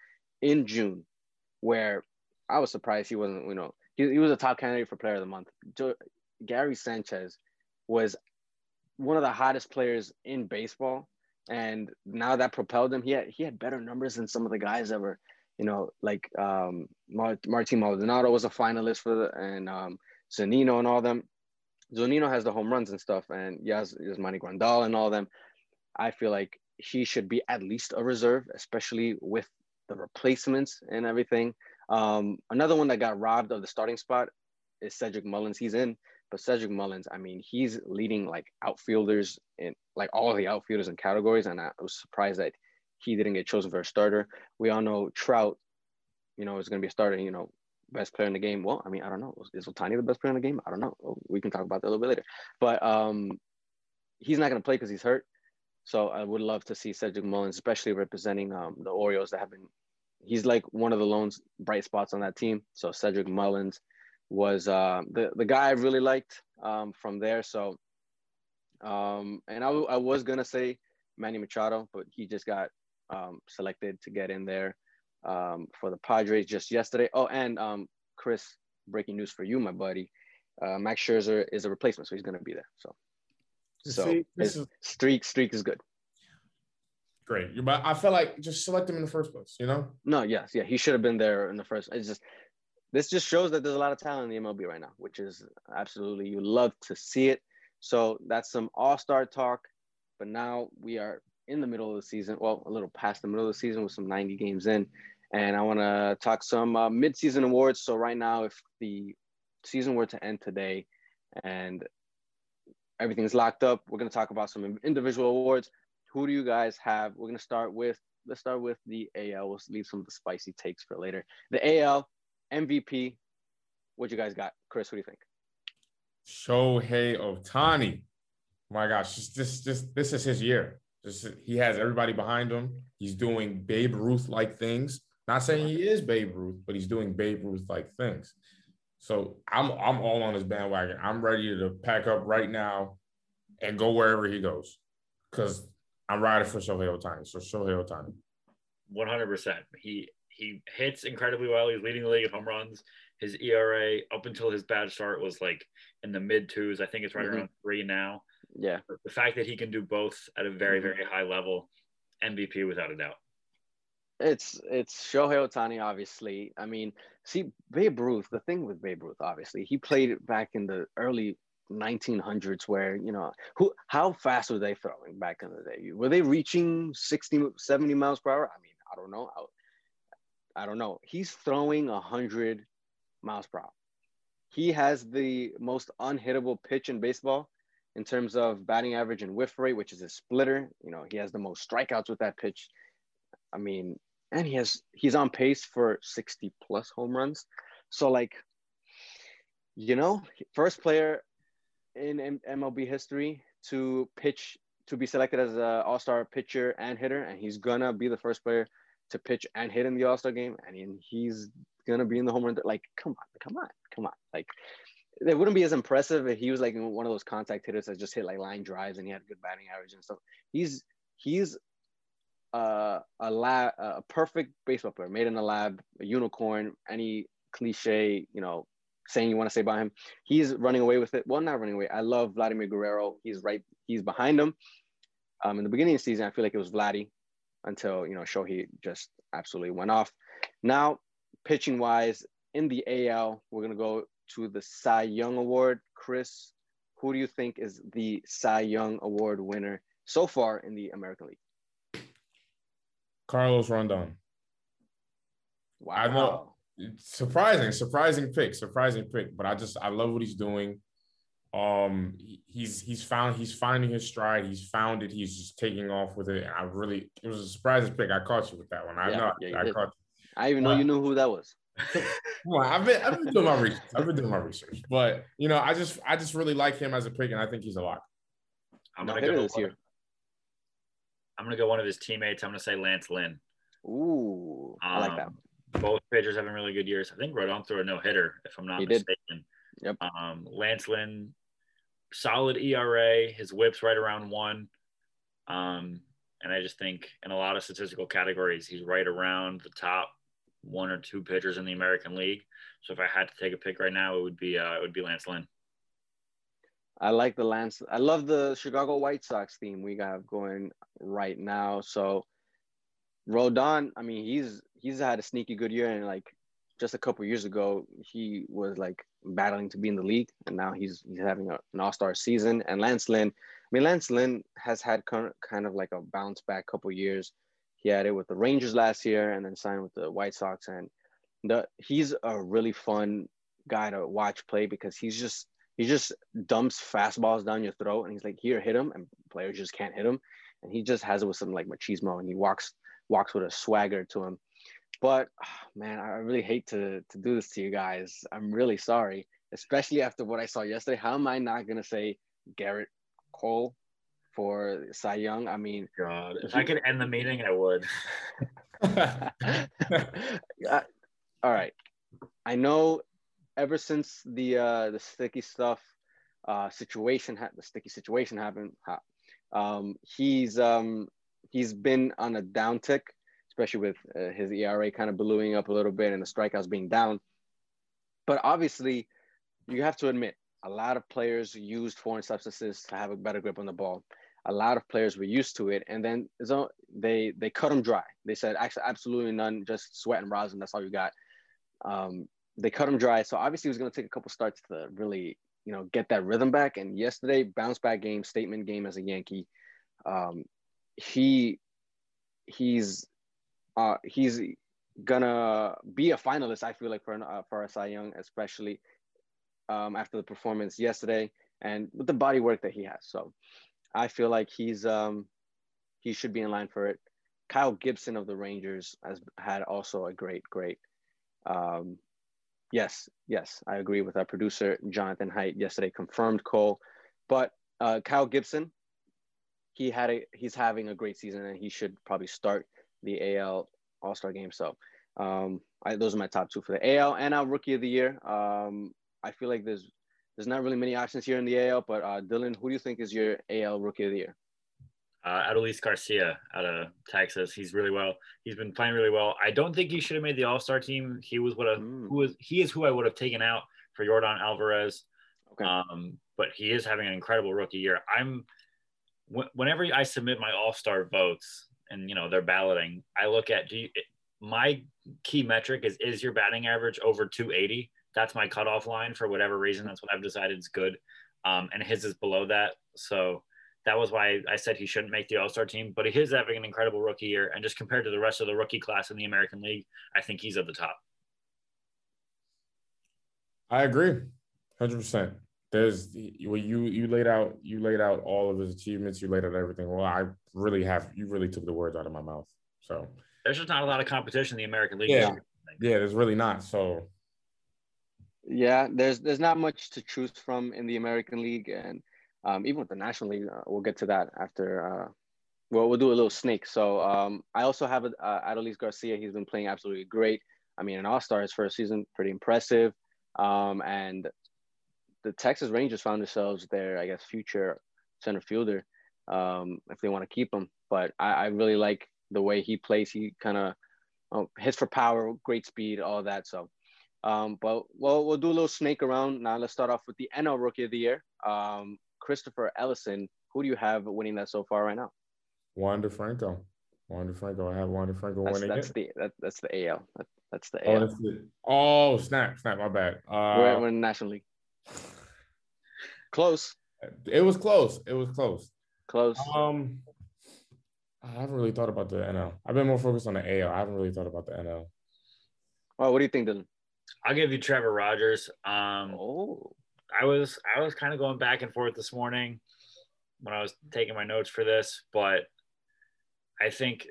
in June, where I was surprised he wasn't. You know, he, he was a top candidate for Player of the Month. Gary Sanchez was one of the hottest players in baseball, and now that propelled him. He had he had better numbers than some of the guys that were, you know, like um, Martin Maldonado was a finalist for the and um, Zunino and all them. Zunino has the home runs and stuff, and yes, Yasmani Grandal and all them. I feel like he should be at least a reserve, especially with the replacements and everything. Um, another one that got robbed of the starting spot is Cedric Mullins. He's in, But Cedric Mullins, I mean, he's leading like outfielders in like all the outfielders and categories, and I was surprised that he didn't get chosen for a starter. We all know Trout, you know, is going to be a starter. You know, best player in the game. Well, I mean, I don't know. Is Ohtani the best player in the game? I don't know. We can talk about that a little bit later. But um, he's not going to play because he's hurt. So I would love to see Cedric Mullins, especially representing um, the Orioles that have been. He's like one of the lone bright spots on that team. So Cedric Mullins was uh, the the guy I really liked um, from there. So, um, and I, I was gonna say Manny Machado, but he just got um, selected to get in there um, for the Padres just yesterday. Oh, and um, Chris, breaking news for you, my buddy. Uh, Max Scherzer is a replacement, so he's gonna be there. So so See, his is, streak streak is good. Great, but I feel like just select him in the first place. You know? No, yes, yeah, he should have been there in the first. It's just this just shows that there's a lot of talent in the MLB right now, which is absolutely you love to see it. So that's some All Star talk, but now we are in the middle of the season. Well, a little past the middle of the season with some 90 games in, and I want to talk some uh, mid-season awards. So right now, if the season were to end today, and everything's locked up. We're going to talk about some individual awards. Who do you guys have? We're going to start with, let's start with the AL. We'll leave some of the spicy takes for later. The AL MVP. What you guys got? Chris, what do you think? Shohei Ohtani. My gosh, just this, this, this is his year. This, he has everybody behind him. He's doing Babe Ruth like things. Not saying he is Babe Ruth, but he's doing Babe Ruth like things. So I'm I'm all on his bandwagon. I'm ready to pack up right now and go wherever he goes because I'm riding for Shohei Ohtani. So Shohei Ohtani. 100%. He he hits incredibly well. He's leading the league of home runs. His ERA up until his bad start was like in the mid twos. I think it's right mm-hmm. around three now. Yeah. The fact that he can do both at a very mm-hmm. very high level, MVP without a doubt. It's it's Shohei Ohtani, obviously. I mean, see Babe Ruth. The thing with Babe Ruth, obviously, he played it back in the early 1900s, where you know who how fast were they throwing back in the day? Were they reaching 60, 70 miles per hour? I mean, I don't know. I, don't know. He's throwing 100 miles per hour. He has the most unhittable pitch in baseball in terms of batting average and whiff rate, which is a splitter. You know, he has the most strikeouts with that pitch. I mean, and he has he's on pace for 60 plus home runs. So like, you know, first player in MLB history to pitch to be selected as an All-Star pitcher and hitter, and he's gonna be the first player to pitch and hit in the All-Star game, I and he's gonna be in the home run. Like, come on, come on, come on! Like, it wouldn't be as impressive if he was like one of those contact hitters that just hit like line drives and he had good batting average and stuff. He's he's uh, a lab, a perfect baseball player, made in a lab, a unicorn, any cliche, you know, saying you want to say about him. He's running away with it. Well, not running away. I love Vladimir Guerrero. He's right. He's behind him. Um, in the beginning of the season, I feel like it was Vladdy until you know Shohei just absolutely went off. Now, pitching wise, in the AL, we're gonna go to the Cy Young Award. Chris, who do you think is the Cy Young Award winner so far in the American League? Carlos Rondon. Wow. I know. Surprising, surprising pick, surprising pick. But I just I love what he's doing. Um, he's he's found he's finding his stride. He's found it. He's just taking off with it. I really it was a surprising pick. I caught you with that one. I yeah, know. Yeah, I, caught you. I even know you knew who that was. (laughs) well, I've been I've been doing my research. I've been doing my research. But you know, I just I just really like him as a pick, and I think he's a lock. I'm gonna go this year. I'm gonna go one of his teammates. I'm gonna say Lance Lynn. Ooh, I like that. Um, both pitchers having really good years. I think Rodon threw a no hitter, if I'm not he mistaken. Did. Yep. Um, Lance Lynn, solid ERA. His whip's right around one. Um, and I just think in a lot of statistical categories, he's right around the top one or two pitchers in the American League. So if I had to take a pick right now, it would be uh, it would be Lance Lynn. I like the Lance. I love the Chicago White Sox theme we got going right now. So Rodon, I mean, he's he's had a sneaky good year, and like just a couple years ago, he was like battling to be in the league, and now he's he's having a, an All Star season. And Lance Lynn, I mean, Lance Lynn has had kind of, like a bounce back couple years. He had it with the Rangers last year, and then signed with the White Sox, and the he's a really fun guy to watch play because he's just He just dumps fastballs down your throat, and he's like, "Here, hit him," and players just can't hit him. And he just has it with some like machismo, and he walks walks with a swagger to him. But man, I really hate to to do this to you guys. I'm really sorry, especially after what I saw yesterday. How am I not gonna say Gerrit Cole for Cy Young? I mean, God, if I could end the meeting, I would. (laughs) all right. I know ever since the uh, the sticky stuff uh, situation, ha- the sticky situation happened, um, he's um, he's been on a downtick, especially with uh, his ERA kind of ballooning up a little bit and the strikeouts being down. But obviously, you have to admit a lot of players used foreign substances to have a better grip on the ball. A lot of players were used to it, and then they they cut them dry. They said actually absolutely none, just sweat and rosin. That's all you got. Um, they cut him dry, so obviously he was going to take a couple starts to really you know get that rhythm back. And yesterday, bounce back game, statement game as a Yankee. Um, he he's uh, he's gonna be a finalist. I feel like for uh, for Cy Young, especially um, after the performance yesterday and with the body work that he has. So I feel like he's um, he should be in line for it. Kyle Gibson of the Rangers has had also a great, great. Um, yes, yes, I agree with our producer Jonathan Height yesterday confirmed Cole, but uh, Kyle Gibson, he had a he's having a great season and he should probably start the AL All Star game. So um, I, those are my top two for the AL and our Rookie of the Year. Um, I feel like there's there's not really many options here in the AL, but uh, Dylan, who do you think is your AL Rookie of the Year? Uh, Adolis Garcia out of Texas. He's really well. He's been playing really well. I don't think he should have made the All Star team. He was what a, mm. who was he is who I would have taken out for Jordan Alvarez. Okay. Um, but he is having an incredible rookie year. I'm whenever I submit my All Star votes and you know they're balloting, I look at do you, my key metric is is your batting average over 280 that's my cutoff line for whatever reason. That's what I've decided is good. Um, and his is below that. So that was why I said he shouldn't make the All Star team. But he is having an incredible rookie year. And just compared to the rest of the rookie class in the American League, I think he's at the top. I agree, hundred percent. There's well, you you laid out you laid out all of his achievements. You laid out everything. Well, I really have you really took the words out of my mouth. So there's just not a lot of competition in the American League. Yeah, yeah, there's really not. So yeah, there's there's not much to choose from in the American League, and um, even with the National League, uh, we'll get to that after. Uh, well, we'll do a little snake. So um, I also have uh, Adolis Garcia. He's been playing absolutely great. I mean, an All Star his first season, pretty impressive. Um, and the Texas Rangers found themselves their, I guess, future center fielder um, if they want to keep him. But I, I really like the way he plays. He kind of oh, hits for power, great speed, all that. So um, but well, we'll do a little snake around. Now let's start off with the NL Rookie of the Year. Um, Christopher Ellison. Who do you have winning that so far right now? Wander Franco. Wander Franco. I have Wander Franco that's, winning that's it. The, that, that's the AL. That, that's the oh, AL. That's the, oh, snap, snap. My bad. Uh, we're, we're in the National League. Close. It was close. It was close. Close. Um, I haven't really thought about the NL. I've been more focused on the AL. I haven't really thought about the NL. Well, what do you think, Dylan? I'll give you Trevor Rogers. Um, oh, I was I was kind of going back and forth this morning when I was taking my notes for this, but I think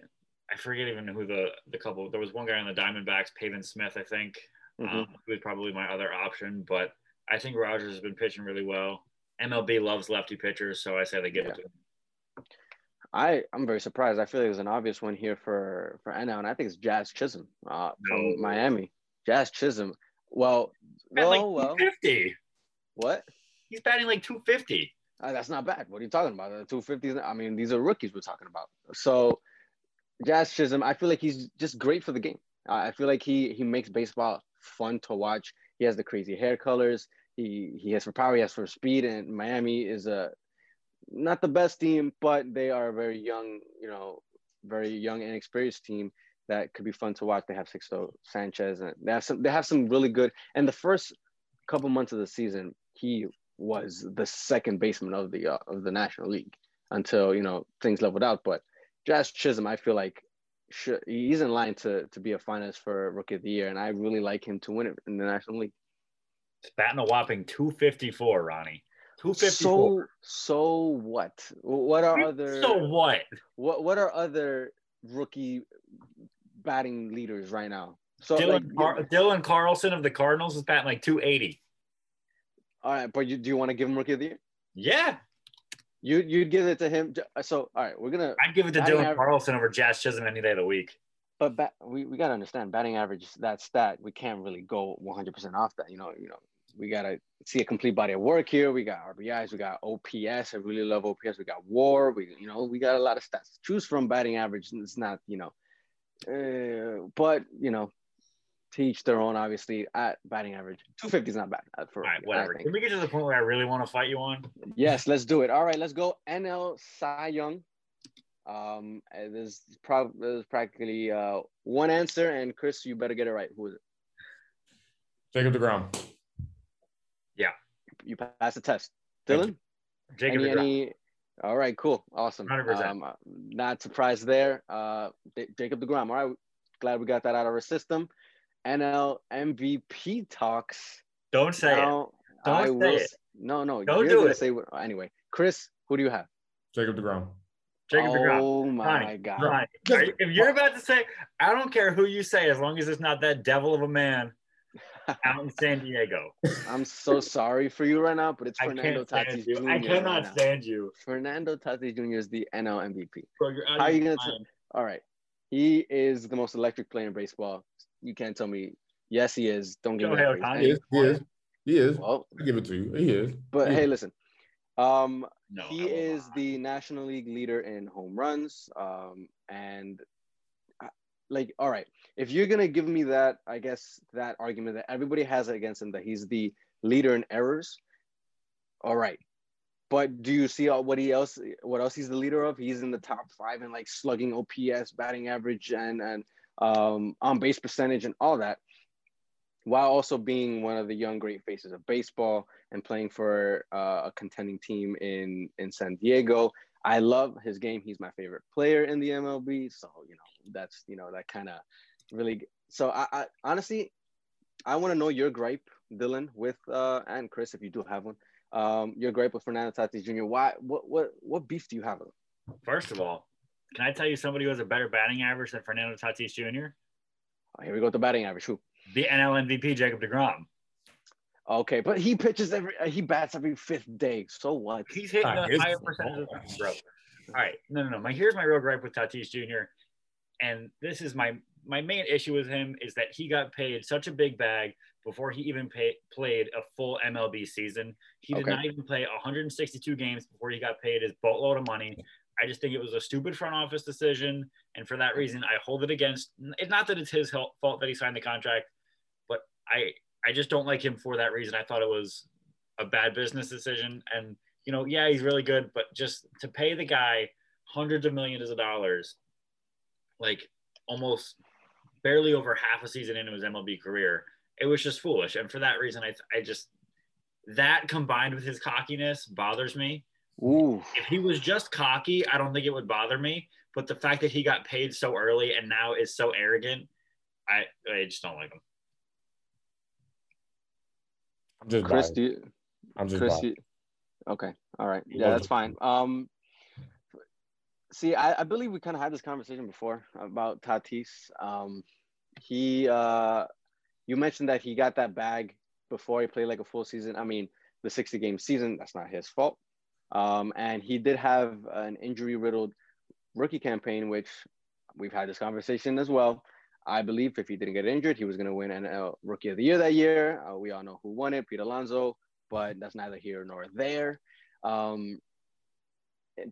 I forget even who the the couple. There was one guy on the Diamondbacks, Pavin Smith, I think, mm-hmm. um, who was probably my other option. But I think Rogers has been pitching really well. MLB loves lefty pitchers, so I say they give yeah. it to him. I I'm very surprised. I feel like there's an obvious one here for for NL, and I think it's Jazz Chisholm uh, from no. Miami. Jazz Chisholm. Well, well, like well. 250. What? He's batting like 250. Uh, that's not bad. What are you talking about? The 250s. I mean, these are rookies we're talking about. So, Jazz Chisholm, I feel like he's just great for the game. Uh, I feel like he he makes baseball fun to watch. He has the crazy hair colors. He he has for power. He has for speed. And Miami is a not the best team, but they are a very young, you know, very young and experienced team that could be fun to watch. They have Sixto Sanchez, and they have some. They have some really good. And the first couple months of the season, he was the second baseman of the uh, of the National League until you know things leveled out. But Jazz Chisholm, I feel like should, he's in line to to be a finalist for Rookie of the Year, and I really like him to win it in the National League. It's batting a whopping 254, Ronnie. 254. So so what? What are other So what? what what are other rookie batting leaders right now? So Dylan, like, Car- Dylan Carlson of the Cardinals is batting like 280. all right, but you, do you want to give him rookie of the year? Yeah, You you'd give it to him. So all right, we're gonna. I'd give it to Dylan average- Carlson over Jazz Chisholm any day of the week. But bat, we, we gotta understand batting average that stat we can't really go 100 percent off that. You know you know we gotta see a complete body of work here. We got RBIs, we got OPS. I really love OPS. We got WAR. We you know we got a lot of stats to choose from. Batting average it's not you know, uh, but you know, to each their own. Obviously, at batting average, 250 is not bad uh, for All right, whatever. Can we get to the point where I really want to fight you on? Yes, let's do it. All right, let's go. NL Cy Young. Um, there's probably there's practically uh one answer, and Chris, you better get it right. Who is it? Jacob DeGrom. Yeah. You passed the test. Dylan. Jacob Any, DeGrom. any? All right, cool, awesome. 100%. Um, not surprised there. Uh, J- Jacob Degrom. All right, glad we got that out of our system. NL MVP talks. Don't say it. Don't I say will it. No, no. Don't you're do gonna it. Say what, anyway, Chris, who do you have? Jacob DeGrom. Jacob oh DeGrom. Oh my Ronnie, God. Ronnie, are you- if you're about to say, I don't care who you say, as long as it's not that devil of a man (laughs) out in San Diego. I'm so sorry for you right now, but it's I Fernando can't Tatis. Jr. I right cannot now. stand you. Fernando Tatis Jr. is the NL MVP. Bro, you're out How of you gonna mind. All right, he is the most electric player in baseball. You can't tell me. Yes, he is. Don't give me Shohei that Ohtani. He is. He is. He is. Well, I give it to you. He is. but Yeah. hey, listen. Um, No, he is not. the National League leader in home runs. Um, and uh, like, all right, if you're gonna give me that, I guess that argument that everybody has against him that he's the leader in errors. All right, but do you see what he else? What else he's the leader of? He's in the top five in like slugging, OPS, batting average, and and um, on base percentage, and all that. While also being one of the young great faces of baseball and playing for uh, a contending team in in San Diego. I love his game. He's my favorite player in the MLB. So you know that's you know that kind of really. So I, I honestly, I want to know your gripe, Dylan, with uh, and Chris, if you do have one. Um, your gripe with Fernando Tatis Jr. Why? What? What? What beef do you have with him? First of all, can I tell you somebody who has a better batting average than Fernando Tatis Jr.? Oh, here we go. with The batting average. Who? The NL MVP, Jacob DeGrom. Okay, but he pitches every. Uh, he bats every fifth day. So what? He's hitting Ah, a higher percentage of bro. All right, no, no, no. My here's my real gripe with Tatis Jr. And this is my my main issue with him is that he got paid such a big bag before he even pay, played a full MLB season. He did Okay. not even play 162 games before he got paid his boatload of money. I just think it was a stupid front office decision, and for that reason, I hold it against. It's not that it's his fault that he signed the contract, but I I just don't like him for that reason. I thought it was a bad business decision, and you know, yeah, he's really good, but just to pay the guy hundreds of millions of dollars, like almost barely over half a season into his MLB career, it was just foolish. And for that reason, I, I just that combined with his cockiness bothers me. Ooh. If he was just cocky, I don't think it would bother me. But the fact that he got paid so early and now is so arrogant, I I just don't like him. I'm just Chris, biased. do you? I'm just Chris, you, okay, all right, yeah, that's fine. Um, see, I, I believe we kind of had this conversation before about Tatis. Um, he, uh, you mentioned that he got that bag before he played like a full season. I mean, the 60 game season, that's not his fault. Um, and he did have an injury riddled rookie campaign, which we've had this conversation as well. I believe if he didn't get injured, he was going to win NL Rookie of the Year that year. Uh, we all know who won it, Pete Alonso, but that's neither here nor there. Um,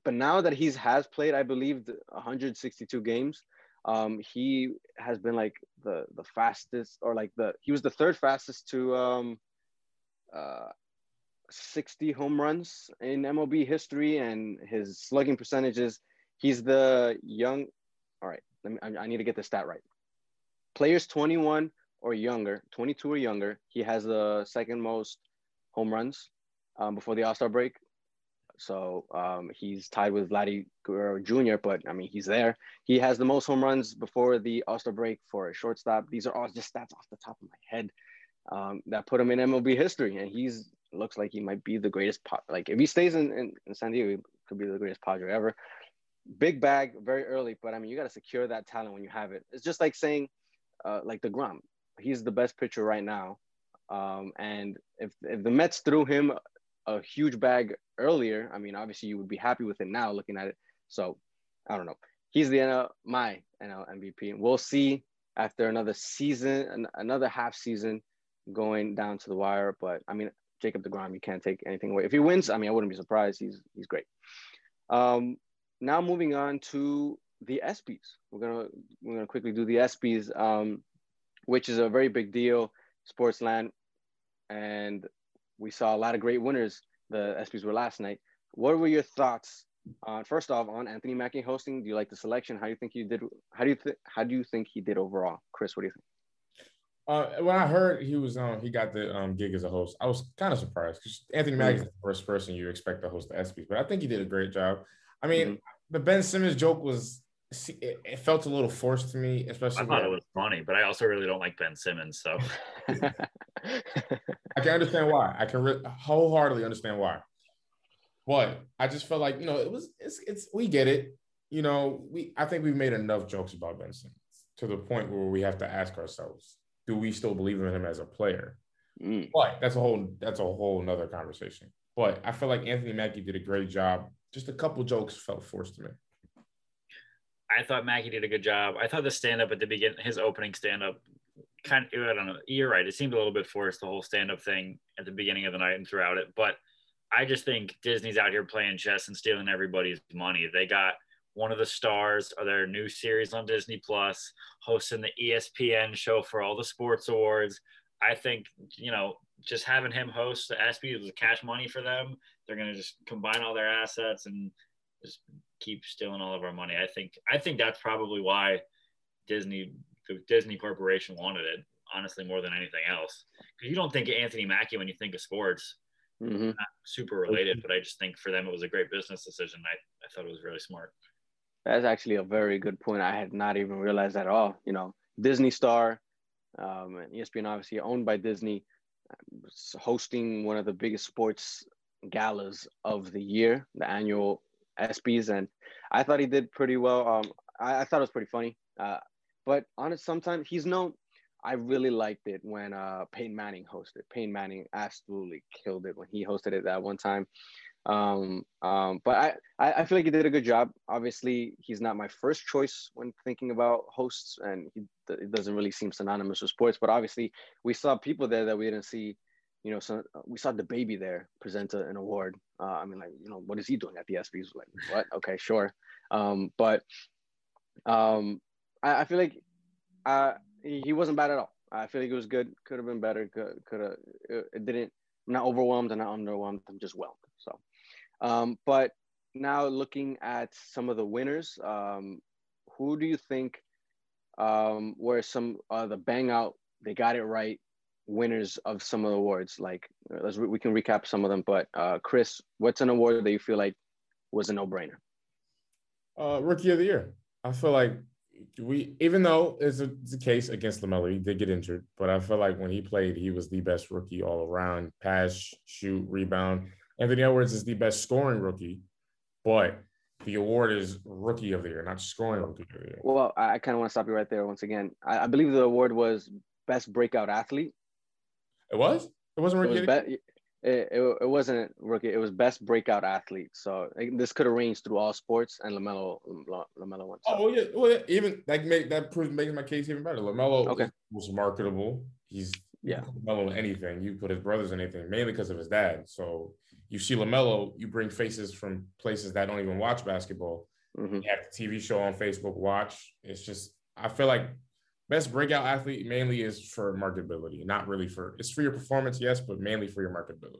but now that he's has played, I believe, 162 games, um, he has been like the the fastest, or like the he was the third fastest to um, uh, 60 home runs in MLB history, and his slugging percentages. He's the young. All right, me. I, I need to get the stat right. Players 21 or younger, 22 or younger, he has the second most home runs um, before the All Star break. So um, he's tied with Vladdy Guerrero Jr., but I mean, he's there. He has the most home runs before the All Star break for a shortstop. These are all just stats off the top of my head. um, that put him in MLB history, and he's looks like he might be the greatest. Pot like if he stays in, in, in San Diego, he could be the greatest Padre ever. Big bag very early, but I mean, you got to secure that talent when you have it. It's just like saying, uh, like deGrom, he's the best pitcher right now, um, and if if the Mets threw him a huge bag earlier, I mean, obviously you would be happy with it now looking at it. So I don't know. He's the NL, my NL MVP. We'll see after another season, another half season going down to the wire. But I mean, Jacob DeGrom, you can't take anything away. If he wins, I mean, I wouldn't be surprised. He's he's great. Um, now moving on to the ESPYS. We're gonna we're gonna quickly do the ESPYS, um, which is a very big deal, Sportsland, and we saw a lot of great winners. The ESPYS were last night. What were your thoughts on first off on Anthony Mackie hosting? Do you like the selection? How do you think he did? How do you th- how do you think he did overall, Chris? What do you think? Uh, when I heard he was um he got the um gig as a host, I was kind of surprised because Anthony Mackie is the first person you expect to host the ESPYS, but I think he did a great job. I mean, mm-hmm. the Ben Simmons joke was it, it, felt a little forced to me, especially. I thought it was funny, but I also really don't like Ben Simmons, so (laughs) I can understand why. I can re- wholeheartedly understand why. But I just felt like you know it was it's it's we get it. You know we I think we've made enough jokes about Ben Simmons to the point where we have to ask ourselves, do we still believe in him as a player? Mm. But that's a whole that's a whole another conversation. But I feel like Anthony Mackie did a great job. Just a couple jokes felt forced to me. I thought Mackie did a good job. I thought the stand up at the beginning, his opening stand up, kind of, I don't know, you're right. It seemed a little bit forced, the whole stand up thing at the beginning of the night and throughout it. But I just think Disney's out here playing chess and stealing everybody's money. They got one of the stars of their new series on Disney Plus, hosting the ESPN show for all the sports awards. I think, you know, just having him host the ESPY was cash money for them. They're going to just combine all their assets and just keep stealing all of our money. I think I think that's probably why Disney the Disney Corporation wanted it, honestly, more than anything else. Because you don't think of Anthony Mackie when you think of sports. Mm-hmm. Not super related, but I just think for them it was a great business decision. I, I thought it was really smart. That's actually a very good point. I had not even realized that at all. You know, Disney Star, um, and ESPN obviously owned by Disney, hosting one of the biggest sports galas of the year, the annual ESPYS, and I thought he did pretty well. Um, I, I thought it was pretty funny. Uh, but honest, sometimes he's known. I really liked it when uh, Peyton Manning hosted. Peyton Manning absolutely killed it when he hosted it that one time. Um, um, but I, I, feel like he did a good job. Obviously, he's not my first choice when thinking about hosts, and he it doesn't really seem synonymous with sports. But obviously, we saw people there that we didn't see you know, so we saw the baby there present an award. Uh, I mean, like, you know, what is he doing at the ESPYs? Like, what? Okay, sure. Um, but um, I, I feel like uh, he wasn't bad at all. I feel like it was good. Could have been better. Could have. It, didn't. I'm not overwhelmed and not underwhelmed. I'm just whelmed. Um, but now looking at some of the winners, um, who do you think um, were some uh, the bang out? They got it right winners of some of the awards. Like uh, let's we can recap some of them. But uh, Chris, what's an award that you feel like was a no brainer? Uh, rookie of the year. I feel like we, even though it's a, it's a case against LaMelo, he did get injured, but I feel like when he played, he was the best rookie all around. Pass, shoot, rebound. Anthony Edwards is the best scoring rookie, but the award is rookie of the year, not scoring rookie of the year. Well, I kind of want to stop you right there once again. I, I believe the award was best breakout athlete. It was. It wasn't rookie. It, was be- it, it, it, wasn't rookie. It was best breakout athlete. So this could have ranged through all sports, and LaMelo LaMelo won. So. Oh yeah, well yeah, even that make that proves making my case even better. LaMelo okay. was marketable. He's yeah LaMelo anything. You put his brothers in anything, mainly because of his dad. So you see LaMelo, you bring faces from places that don't even watch basketball. Mm-hmm. You have the TV show on Facebook. Watch. It's just I feel like best breakout athlete mainly is for marketability, not really for it's for your performance, yes, but mainly for your marketability.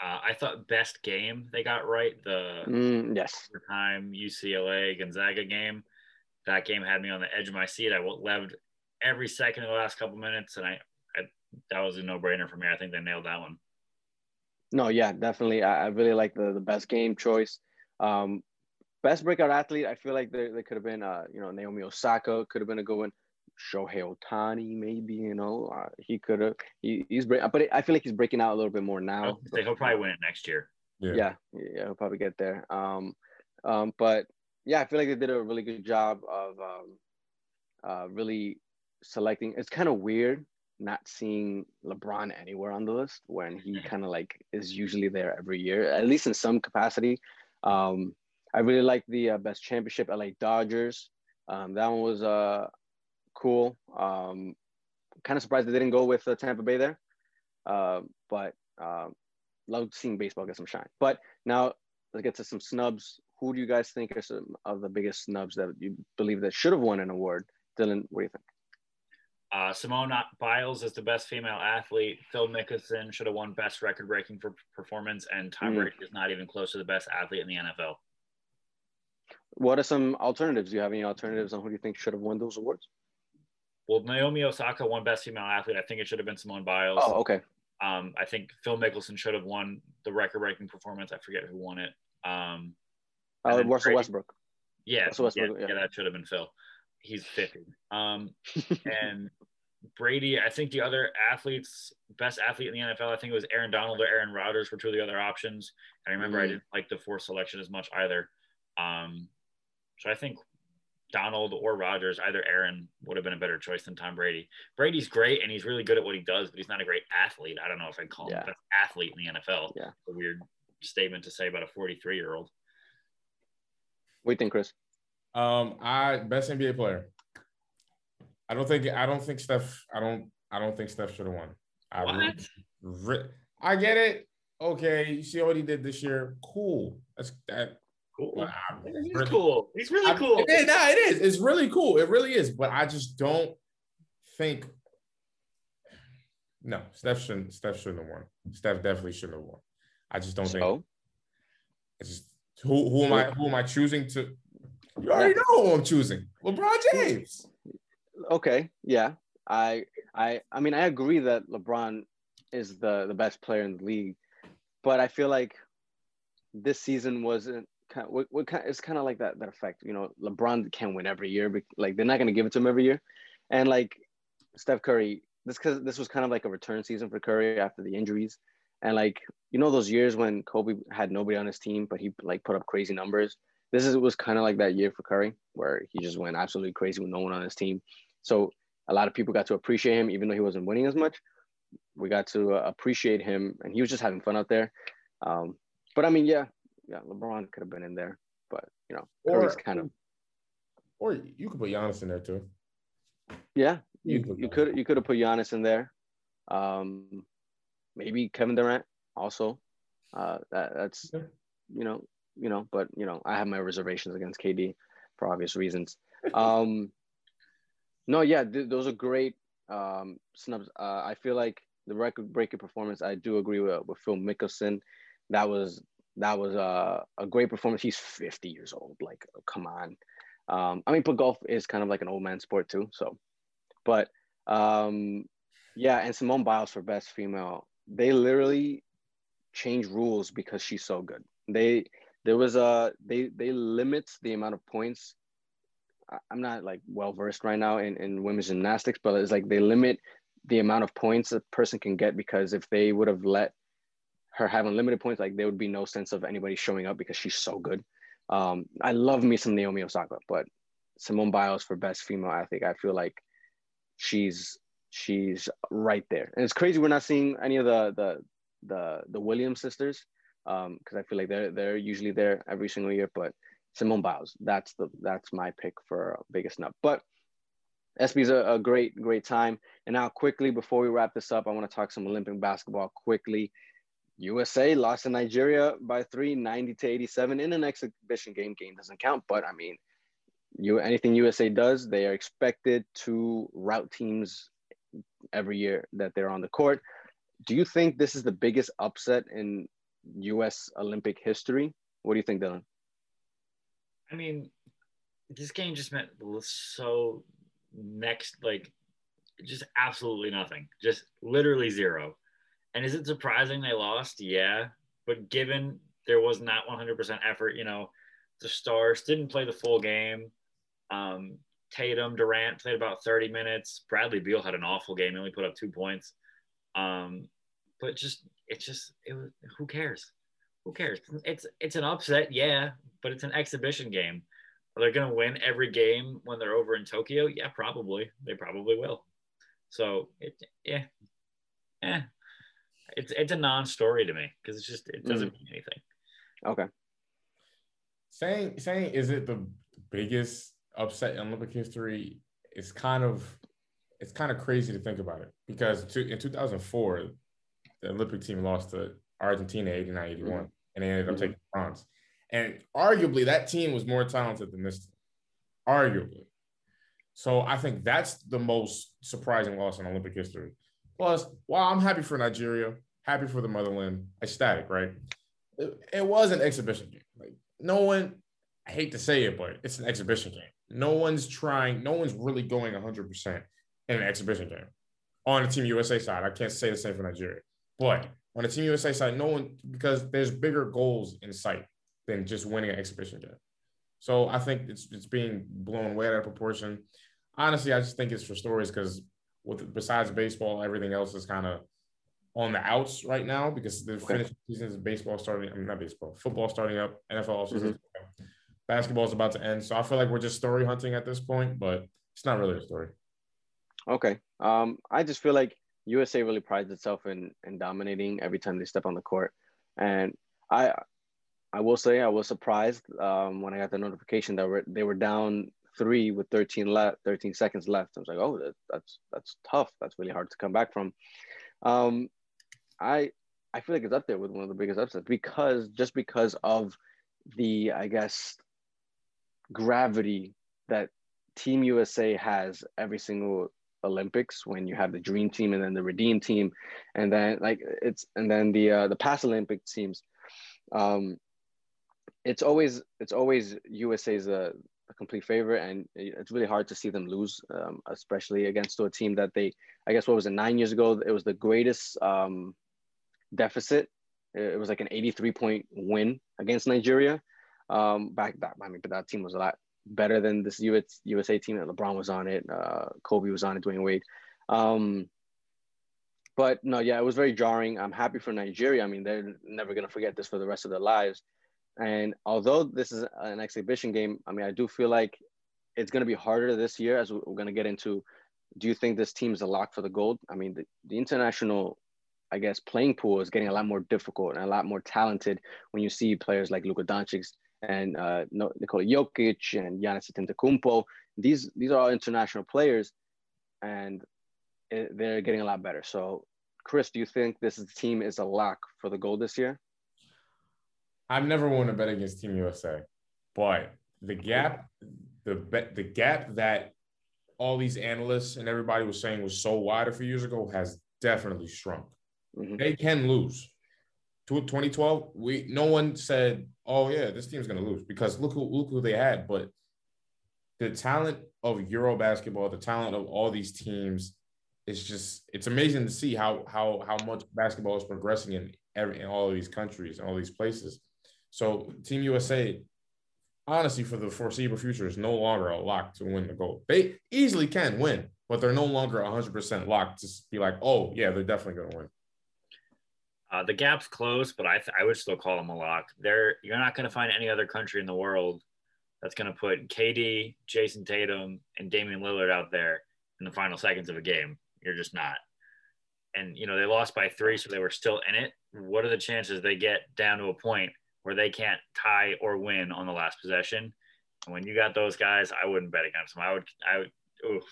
Uh, I thought best game they got right the mm, yes time UCLA Gonzaga game. That game had me on the edge of my seat. I loved every second of the last couple minutes, and I, I that was a no brainer for me. I think they nailed that one. No, yeah, definitely. I, I really like the the best game choice. Um, best breakout athlete, I feel like there, there could have been, uh, you know, Naomi Osaka could have been a good one. Shohei Ohtani, maybe you know uh, he could have. He, he's but I feel like he's breaking out a little bit more now. Say he'll probably win it next year. Yeah. yeah, yeah, he'll probably get there. Um, um, but yeah, I feel like they did a really good job of um, uh, really selecting. It's kind of weird not seeing LeBron anywhere on the list when he kind of like is usually there every year, at least in some capacity. Um, I really like the uh, best championship, LA Dodgers. Um, that one was uh, cool. Um, kind of surprised they didn't go with uh, Tampa Bay there, uh, but uh, love seeing baseball get some shine. But now let's get to some snubs. Who do you guys think are some of the biggest snubs that you believe that should have won an award? Dylan, what do you think? Uh, Simone Biles is the best female athlete. Phil Mickelson should have won best record breaking for performance, and Tom mm. Brady is not even close to the best athlete in the NFL. What are some alternatives? Do you have any alternatives on who do you think should have won those awards? Well, Naomi Osaka won best female athlete. I think it should have been Simone Biles. Oh, okay. Um, I think Phil Mickelson should have won the record breaking performance. I forget who won it. Um, uh, Russell Brady, Westbrook. Yeah, Russell Westbrook. Yeah, yeah. yeah, that should have been Phil. He's 50. Um, (laughs) and Brady, I think the other athletes, best athlete in the NFL, I think it was Aaron Donald or Aaron Rodgers were two of the other options. And I remember mm. I didn't like the fourth selection as much either. Um, so I think Donald or Rodgers, either Aaron would have been a better choice than Tom Brady. Brady's great and he's really good at what he does, but he's not a great athlete. I don't know if I'd call him the best athlete in the NFL. Yeah. A weird statement to say about a 43 year old. What do you think, Chris? Um, I best NBA player. I don't think I don't think Steph. I don't I don't think Steph should have won. I what? Re- I get it. Okay, you see what he did this year. Cool. That's that. Cool. He's really, cool. He's really I, cool. It, no, it is. It's really cool. It really is. But I just don't think. No, Steph shouldn't. Steph shouldn't have won. Steph definitely shouldn't have won. I just don't so? think. It's just who who am I who am I choosing to? You already know who I'm choosing. LeBron James. Okay. Yeah. I I I mean I agree that LeBron is the the best player in the league, but I feel like this season wasn't kind of, what, what kind it's kind of like that that effect. You know, LeBron can't win every year, but like they're not gonna give it to him every year, and like Steph Curry, this because this was kind of like a return season for Curry after the injuries, and like you know those years when Kobe had nobody on his team, but he like put up crazy numbers. This is was kind of like that year for Curry, where he just went absolutely crazy with no one on his team. So a lot of people got to appreciate him, even though he wasn't winning as much. We got to uh, appreciate him, and he was just having fun out there. Um, but I mean, yeah, yeah, LeBron could have been in there, but you know, Curry's kind of. Or you could put Giannis in there too. Yeah, you you could you could have put Giannis in there. Um, maybe Kevin Durant also. Uh, that, that's you know you know, but you know I have my reservations against KD for obvious reasons. Um, (laughs) no, yeah, th- those are great um, snubs. Uh, I feel like the record breaking performance. I do agree with with Phil Mickelson. That was that was a, a great performance. He's 50 years old. Like, come on. Um, I mean, but golf is kind of like an old man sport too. So, but um, yeah, and Simone Biles for best female. They literally change rules because she's so good. They there was a they they limit the amount of points. I'm not like well versed right now in, in women's gymnastics, but it's like they limit the amount of points a person can get because if they would have let her have unlimited points, like there would be no sense of anybody showing up because she's so good. Um, I love me some Naomi Osaka, but Simone Biles for best female athlete, I feel like she's she's right there. And it's crazy we're not seeing any of the the the the Williams sisters because um, I feel like they're they're usually there every single year. But Simone Biles, that's the that's my pick for biggest nut. But ESPY's a, a great great time. And now quickly before we wrap this up, I want to talk some Olympic basketball quickly. USA lost to Nigeria by three, 90 to 87 in an exhibition game. Game doesn't count, but I mean, you anything USA does, they are expected to route teams every year that they're on the court. Do you think this is the biggest upset in US Olympic history? What do you think, Dylan? I mean, this game just meant so next, like, just absolutely nothing, just literally zero. And is it surprising they lost? Yeah. But given there was not 100% effort, you know, the Stars didn't play the full game. Um, Tatum, Durant played about 30 minutes. Bradley Beal had an awful game. He only put up two points. Um, but just it's just it was, who cares? Who cares? It's it's an upset, yeah, but it's an exhibition game. Are they going to win every game when they're over in Tokyo? Yeah, probably. They probably will. So it yeah, yeah, it's it's a non-story to me because it's just it doesn't mm. mean anything. Okay. Saying saying is it the biggest upset in Olympic history? It's kind of it's kind of crazy to think about it because in 2004 the Olympic team lost to Argentina 89 81 mm-hmm. and they ended up mm-hmm. taking bronze. And arguably that team was more talented than this team. Arguably. So I think that's the most surprising loss in Olympic history. Plus, while I'm happy for Nigeria, happy for the motherland, ecstatic, right? It, it was an exhibition game. Like no one, I hate to say it, but it's an exhibition game. No one's trying, no one's really going 100% in an exhibition game. On the Team USA side, I can't say the same for Nigeria. But on the Team USA side, no one because there's bigger goals in sight than just winning an exhibition game. So I think it's it's being blown way out of proportion. Honestly, I just think it's for stories because with besides baseball, everything else is kind of on the outs right now because the okay. finished seasons baseball starting. I mean, not baseball, football starting up, NFL also. Mm-hmm. Basketball is about to end, so I feel like we're just story hunting at this point, but it's not really a story. Okay, um, I just feel like USA really prides itself in in dominating every time they step on the court, and I I will say I was surprised um, when I got the notification that they were down three with 13 left, 13 seconds left. I was like, oh, that, that's that's tough. That's really hard to come back from. Um, I I feel like it's up there with one of the biggest upsets because just because of the I guess gravity that Team USA has every single Olympics when you have the dream team and then the redeem team and then like it's and then the uh, the past Olympic teams. Um it's always it's always USA's a, a complete favorite and it's really hard to see them lose um, especially against a team that they I guess what was it 9 years ago? It was the greatest um deficit. It was like an 83 point win against Nigeria. Um back that I mean but that team was a lot better than this US, USA team that LeBron was on it, uh, Kobe was on it, Dwyane Wade. Um, but no, yeah, it was very jarring. I'm happy for Nigeria. I mean, they're never gonna forget this for the rest of their lives. And although this is an exhibition game, I mean, I do feel like it's gonna be harder this year as we're gonna get into. Do you think this team is a lock for the gold? I mean, the, the international I guess playing pool is getting a lot more difficult and a lot more talented when you see players like Luka Doncic and uh, Nikola Jokic and Giannis Antetokounmpo. These these are all international players, and it, they're getting a lot better. So, Chris, do you think this team is a lock for the gold this year? I've never won a bet against Team USA, but the gap, the bet, the gap that all these analysts and everybody was saying was so wide a few years ago has definitely shrunk. Mm-hmm. They can lose. 2012, we no one said, "Oh yeah, this team's gonna lose," because look who look who they had. But the talent of Euro basketball, the talent of all these teams, is just it's amazing to see how how how much basketball is progressing in every in all of these countries and all these places. So Team USA, honestly, for the foreseeable future, is no longer a lock to win the gold. They easily can win, but they're no longer 100% locked to be like, oh yeah, they're definitely gonna win. Uh, the gap's close, but I, th- I would still call them a lock. There, you're not going to find any other country in the world that's going to put KD, Jayson Tatum, and Damian Lillard out there in the final seconds of a game. You're just not. And you know they lost by three, so they were still in it. What are the chances they get down to a point where they can't tie or win on the last possession? And when you got those guys, I wouldn't bet against them. I would, I would, oof,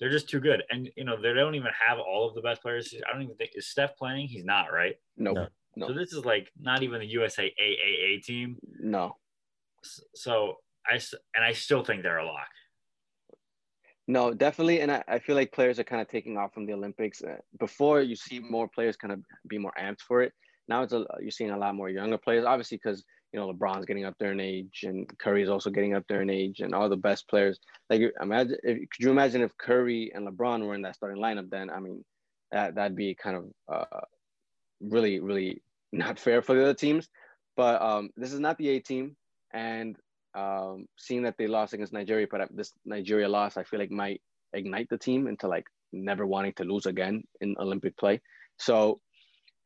they're just too good. And you know, they don't even have all of the best players. I don't even think is Steph playing. He's not right. Nope. No. No. So this is like not even the USA AAA team. No. So I and I still think they're a lock. No, definitely, and I, I feel like players are kind of taking off from the Olympics. Uh, before you see more players kind of be more amped for it. Now it's a, you're seeing a lot more younger players, obviously because you know, LeBron's getting up there in age, and Curry's also getting up there in age, and all the best players. Like, imagine, if, could you imagine if Curry and LeBron were in that starting lineup? Then, I mean, that that'd be kind of uh, really, really not fair for the other teams. But um, this is not the A team, and Um, seeing that they lost against Nigeria, but this Nigeria loss, I feel like might ignite the team into like never wanting to lose again in Olympic play. So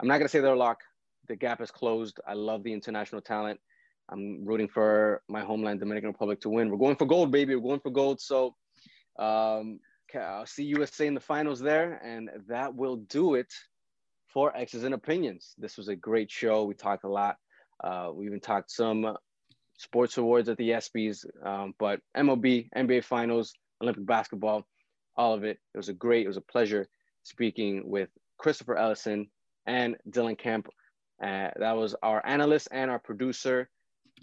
I'm not gonna say they're a lock. The gap is closed. I love the international talent. I'm rooting for my homeland, Dominican Republic, to win. We're going for gold, baby. We're going for gold. So um, I'll see USA in the finals there, and that will do it for X's and Opinions. This was a great show. We talked a lot. Uh, we even talked some sports awards at the ESPYS, um, but MLB, NBA Finals, Olympic basketball, all of it. It was a great, it was a pleasure speaking with Christopher Ellison and Dylan Kemp. Uh, that was our analyst and our producer,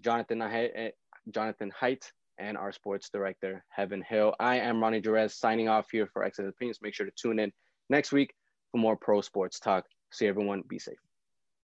Jonathan, uh, Jonathan Height, and our sports director, Heaven Hill. I am Ronnie Jerez signing off here for X's Opinions. Make sure to tune in next week for more pro sports talk. See everyone. Be safe.